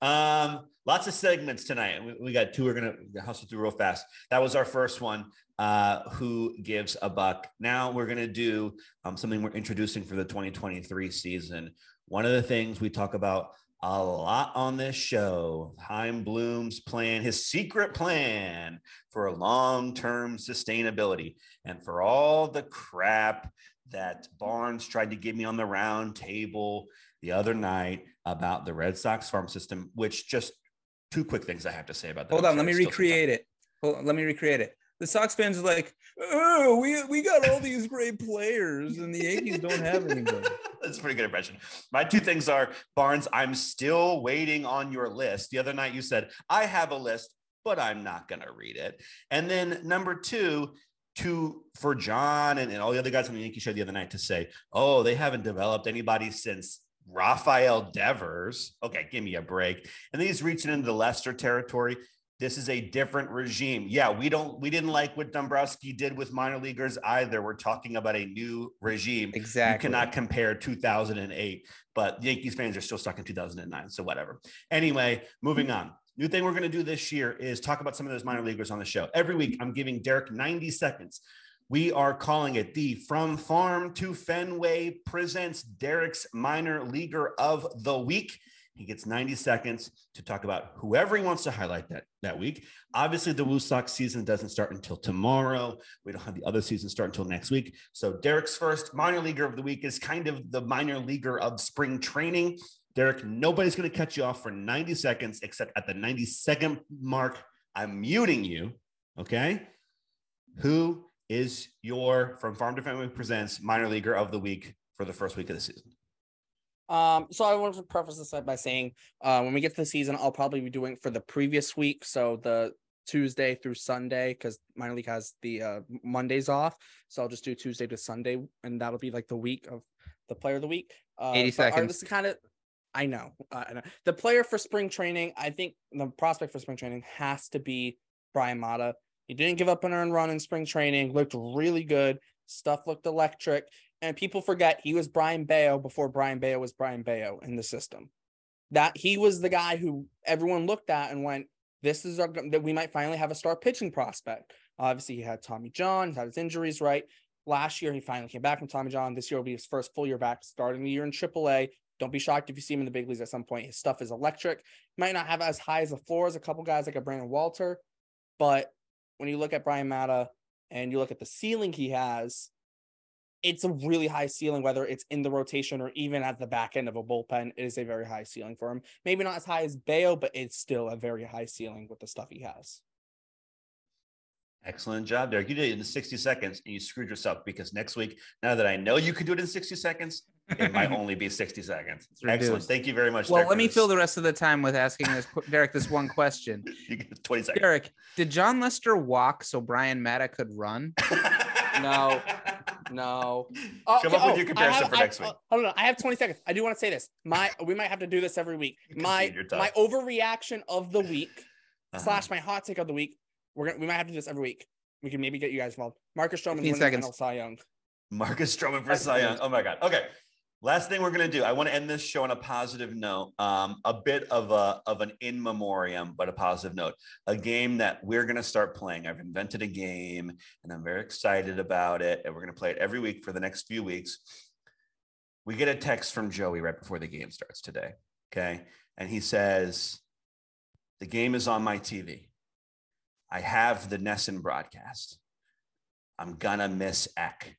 on. Um, lots of segments tonight. We, we got two. We're gonna hustle through real fast. That was our first one. Uh, who gives a buck? Now we're gonna do um, something we're introducing for the 2023 season. One of the things we talk about a lot on this show, Chaim Bloom's plan, his secret plan for long-term sustainability, and for all the crap that Barnes tried to give me on the round table the other night about the Red Sox farm system, which just two quick things I have to say about that. Hold on, let me still some time. recreate it. Hold on, let me recreate it. The Sox fans are like, oh, we we got all these great players, and the Yankees don't have anybody. [LAUGHS] That's a pretty good impression. My two things are Barnes, I'm still waiting on your list. The other night you said, I have a list, but I'm not going to read it. And then number two, to for John and, and all the other guys on the Yankee show the other night to say, oh, they haven't developed anybody since Rafael Devers. Okay, give me a break. And then he's reaching into the Lester territory. This is a different regime. Yeah, we don't we didn't like what Dombrowski did with minor leaguers either. We're talking about a new regime. Exactly. You cannot compare 2008, but Yankees fans are still stuck in 2009. So whatever. Anyway, moving on. New thing we're going to do this year is talk about some of those minor leaguers on the show. Every week, I'm giving Derek 90 seconds. We are calling it the From Farm to Fenway presents Derek's Minor Leaguer of the Week. He gets 90 seconds to talk about whoever he wants to highlight that, that week. Obviously, the WooSox season doesn't start until tomorrow. We don't have the other season start until next week. So Derek's first minor leaguer of the week is kind of the minor leaguer of spring training. Derek, nobody's going to cut you off for 90 seconds, except at the 90 second mark. I'm muting you. Okay. Who is your From Farm to Fenway Presents minor leaguer of the week for the first week of the season? Um, so I wanted to preface this by saying, uh, when we get to the season, I'll probably be doing for the previous week, so the Tuesday through Sunday, because minor league has the uh, Mondays off. So I'll just do Tuesday to Sunday, and that'll be like the week of the player of the week. Uh, 80 but our- seconds. This is kind of, I know, I know. The player for spring training, I think the prospect for spring training has to be Bryan Mata. He didn't give up an earned run in spring training. Looked really good. Stuff looked electric and people forget he was Brayan Bello before Brayan Bello was Brayan Bello in the system. That he was the guy who everyone looked at and went, "This is our that we might finally have a star pitching prospect." Obviously, he had Tommy John, he had his injuries right. Last year, he finally came back from Tommy John. This year will be his first full year back, starting the year in AAA. Don't be shocked if you see him in the big leagues at some point. His stuff is electric. He Might not have as high as a floor as a couple guys like a Brandon Walter, but when you look at Bryan Mata and you look at the ceiling he has, it's a really high ceiling, whether it's in the rotation or even at the back end of a bullpen. It is a very high ceiling for him. Maybe not as high as Bello, but it's still a very high ceiling with the stuff he has. Excellent job, Derek. You did it in 60 seconds and you screwed yourself because next week, now that I know you could do it in 60 seconds, it might [LAUGHS] only be 60 seconds. Excellent. Thank you very much. Well, Derek, let me for fill the rest of the time with asking this Derek this one question. [LAUGHS] 20 seconds. Derek, did Jon Lester walk so Bryan Mata could run? [LAUGHS] No. [LAUGHS] No. Oh, Come okay, up with oh, your I comparison have- for I- next week. uh, Hold on, I have 20 seconds. I do want to say this. My we might have to do this every week. My see your time. my overreaction of the week Uh-huh. slash my hot take of the week. We're gonna we might have to do this every week. We can maybe get you guys involved. Marcus Stroman 15 winning seconds. the NL Cy Young. Marcus Stroman for Back Cy Young. Oh my God. Okay. Last thing we're gonna do. I want to end this show on a positive note. Um, a bit of a of an in memoriam, but a positive note. A game that we're gonna start playing. I've invented a game, and I'm very excited about it. And we're gonna play it every week for the next few weeks. We get a text from Joey right before the game starts today. Okay, and he says, "The game is on my TV. I have the NESN broadcast. I'm gonna miss Eck."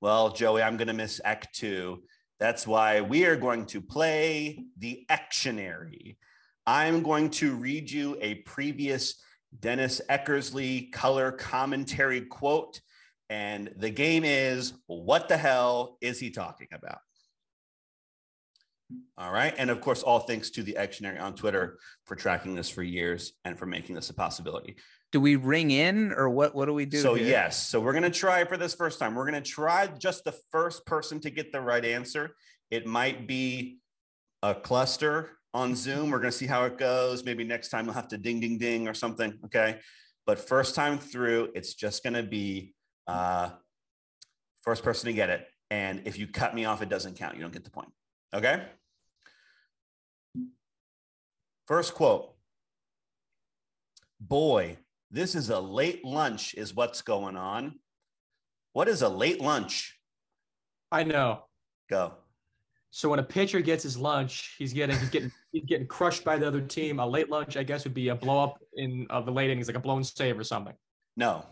Well, Joey, I'm going to miss Eck too. That's why we are going to play the Ectionary. I'm going to read you a previous Dennis Eckersley color commentary quote. And the game is What the hell is he talking about? All right. And of course, all thanks to the Ectionary on Twitter for tracking this for years and for making this a possibility. Do we ring in or what? What do we do? So here? yes, so we're gonna try for this first time. We're gonna try just the first person to get the right answer. It might be a cluster on Zoom. We're gonna see how it goes. Maybe next time we'll have to ding ding ding or something. Okay, but first time through, it's just gonna be uh, first person to get it. And if you cut me off, it doesn't count. You don't get the point. Okay. First quote. Boy, this is a late lunch, is what's going on. What is a late lunch? I know. Go. So when a pitcher gets his lunch, he's getting he's getting [LAUGHS] he's getting crushed by the other team. A late lunch, I guess, would be a blow up in of the late innings, like a blown save or something. No.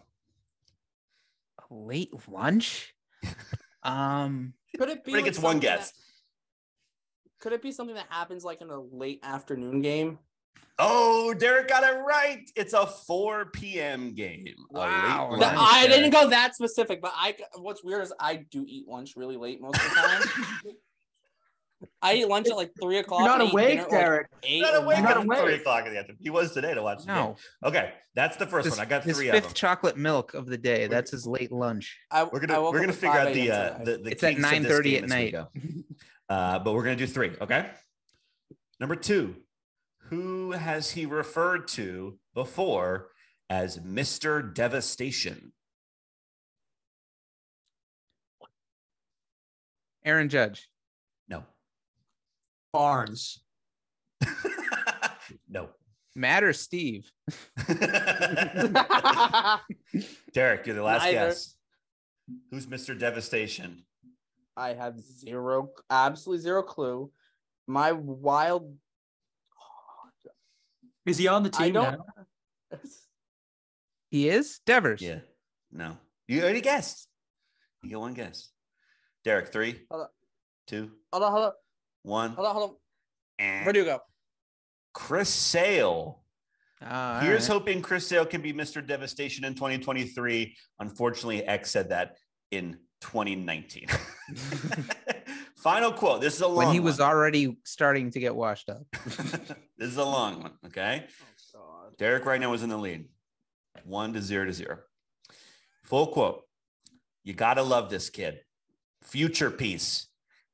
A late lunch. [LAUGHS] um, Could it be Everybody like gets one guess. that- could it be something that happens like in a late afternoon game? Oh, Derek got it right. It's a 4 p.m. game. Wow. The- I didn't go that specific, but I what's weird is I do eat lunch really late most of the time. [LAUGHS] I eat lunch at like three o'clock. You're not awake, dinner at, like, Derek. eight Not or awake You're not at awake. three o'clock in the afternoon. He was today to watch. the game. no. Okay, that's the first His, one. I got his three fifth of them. chocolate milk of the day. That's his late lunch. I, We're gonna woke we're gonna figure out the a.m. uh, today. the, the It's at kinks of this 9:30 at night. Uh, but we're gonna do three. Okay. Number two, who has he referred to before as Mr. Devastation? Aaron Judge. No. Barnes. [LAUGHS] no. Matt or Steve? [LAUGHS] Derek, you're the last Neither. guess. Who's Mr. Devastation? I have zero, absolutely zero clue. My wild. Is he on the team now? [LAUGHS] He is Devers. Yeah. No. You already guessed. You get one guess. Derek, three, Hold on. two, Hold on, hold on, one. hold on, hold on. Eh. Verdugo. Chris Sale. Ah, all Here's right. hoping Chris Sale can be Mr. Devastation in 2023. Unfortunately, Eck said that in 2019. [LAUGHS] [LAUGHS] Final quote. This is a long when he was one. already starting to get washed up. [LAUGHS] this is a long one. Okay. Oh Derek right now is in the lead. One to zero to zero. Full quote. You got to love this kid. Future piece.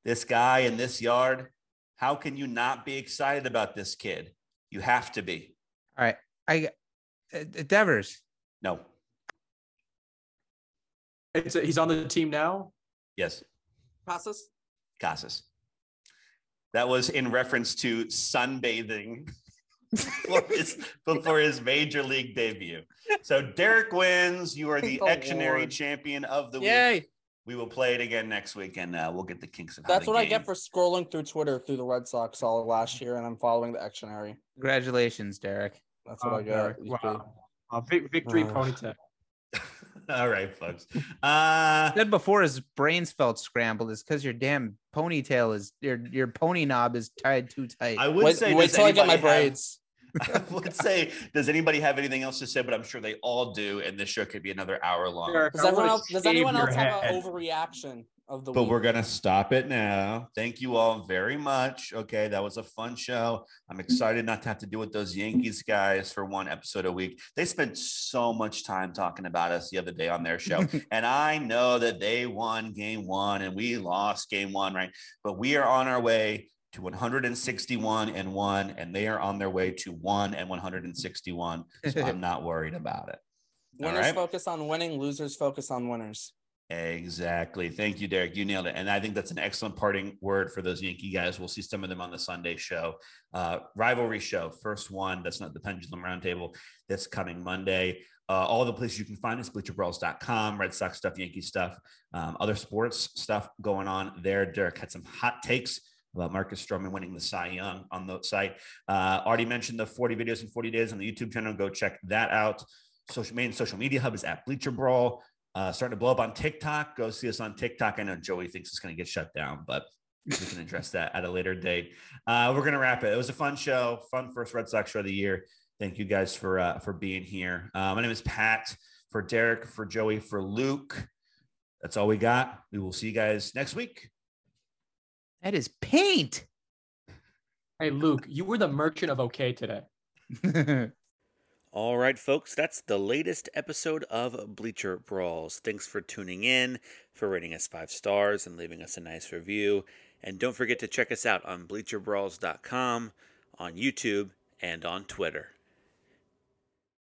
This guy in this yard. How can you not be excited about this kid? You have to be. All right. I uh, Devers. No. It's a, he's on the team now. Yes. Passes. Casas. That was in reference to sunbathing [LAUGHS] before his, before his major league debut. So Derek wins. You are the Thank the Ectionary Lord. champion of the week. We will play it again next week, and uh, we'll get the kinks of. That's how what the I get for scrolling through Twitter through the Red Sox all last year, and I'm following the Ectionary. Congratulations, Derek. That's what Oh, I get. Derek, wow. Uh, victory Ugh. ponytail. All right, folks. Uh, Said before his brains felt scrambled. It's because your damn ponytail is your your pony knob is tied too tight. I would Wait, say, wait does till I get my anybody have- braids. [LAUGHS] I would say, does anybody have anything else to say? But I'm sure they all do, and this show could be another hour long. Derek, Does everyone else? Does anyone else have head. an overreaction of the But week? we're gonna stop it now. Thank you all very much. Okay, that was a fun show. I'm excited not to have to deal with those Yankees guys for one episode a week. They spent so much time talking about us the other day on their show, [LAUGHS] and I know that they won game one and we lost game one, right? But we are on our way to 161 and one, and they are on their way to one and 161. So [LAUGHS] I'm not worried about it. Winners right. focus on winning, losers focus on winners. Exactly. Thank you, Derrik. You nailed it. And I think that's an excellent parting word for those Yankee guys. We'll see some of them on the Sunday show. Uh, rivalry show, first one. That's not the Pendulum Roundtable. That's coming Monday. Uh, all the places you can find us, bleacherbrawls.com, Red Sox stuff, Yankee stuff, um, other sports stuff going on there. Derrik had some hot takes about Marcus Stroman winning the Cy Young on the site. Uh, already mentioned the 40 videos in 40 days on the YouTube channel. Go check that out. Social main social media hub is at Bleacher Brawl. Uh, starting to blow up on TikTok. Go see us on TikTok. I know Joey thinks it's going to get shut down, but we can address that at a later date. Uh, we're going to wrap it. It was a fun show, fun first Red Sox show of the year. Thank you guys for uh, for being here. Uh, my name is Pat. For Derrik, for Joey, for Luke. That's all we got. We will see you guys next week. that is paint. Hey, Luke, you were the merchant of okay today. [LAUGHS] All right, folks, that's the latest episode of Bleacher Brawls. Thanks for tuning in, for rating us five stars, and leaving us a nice review. And don't forget to check us out on bleacherbrawls.com, on YouTube, and on Twitter.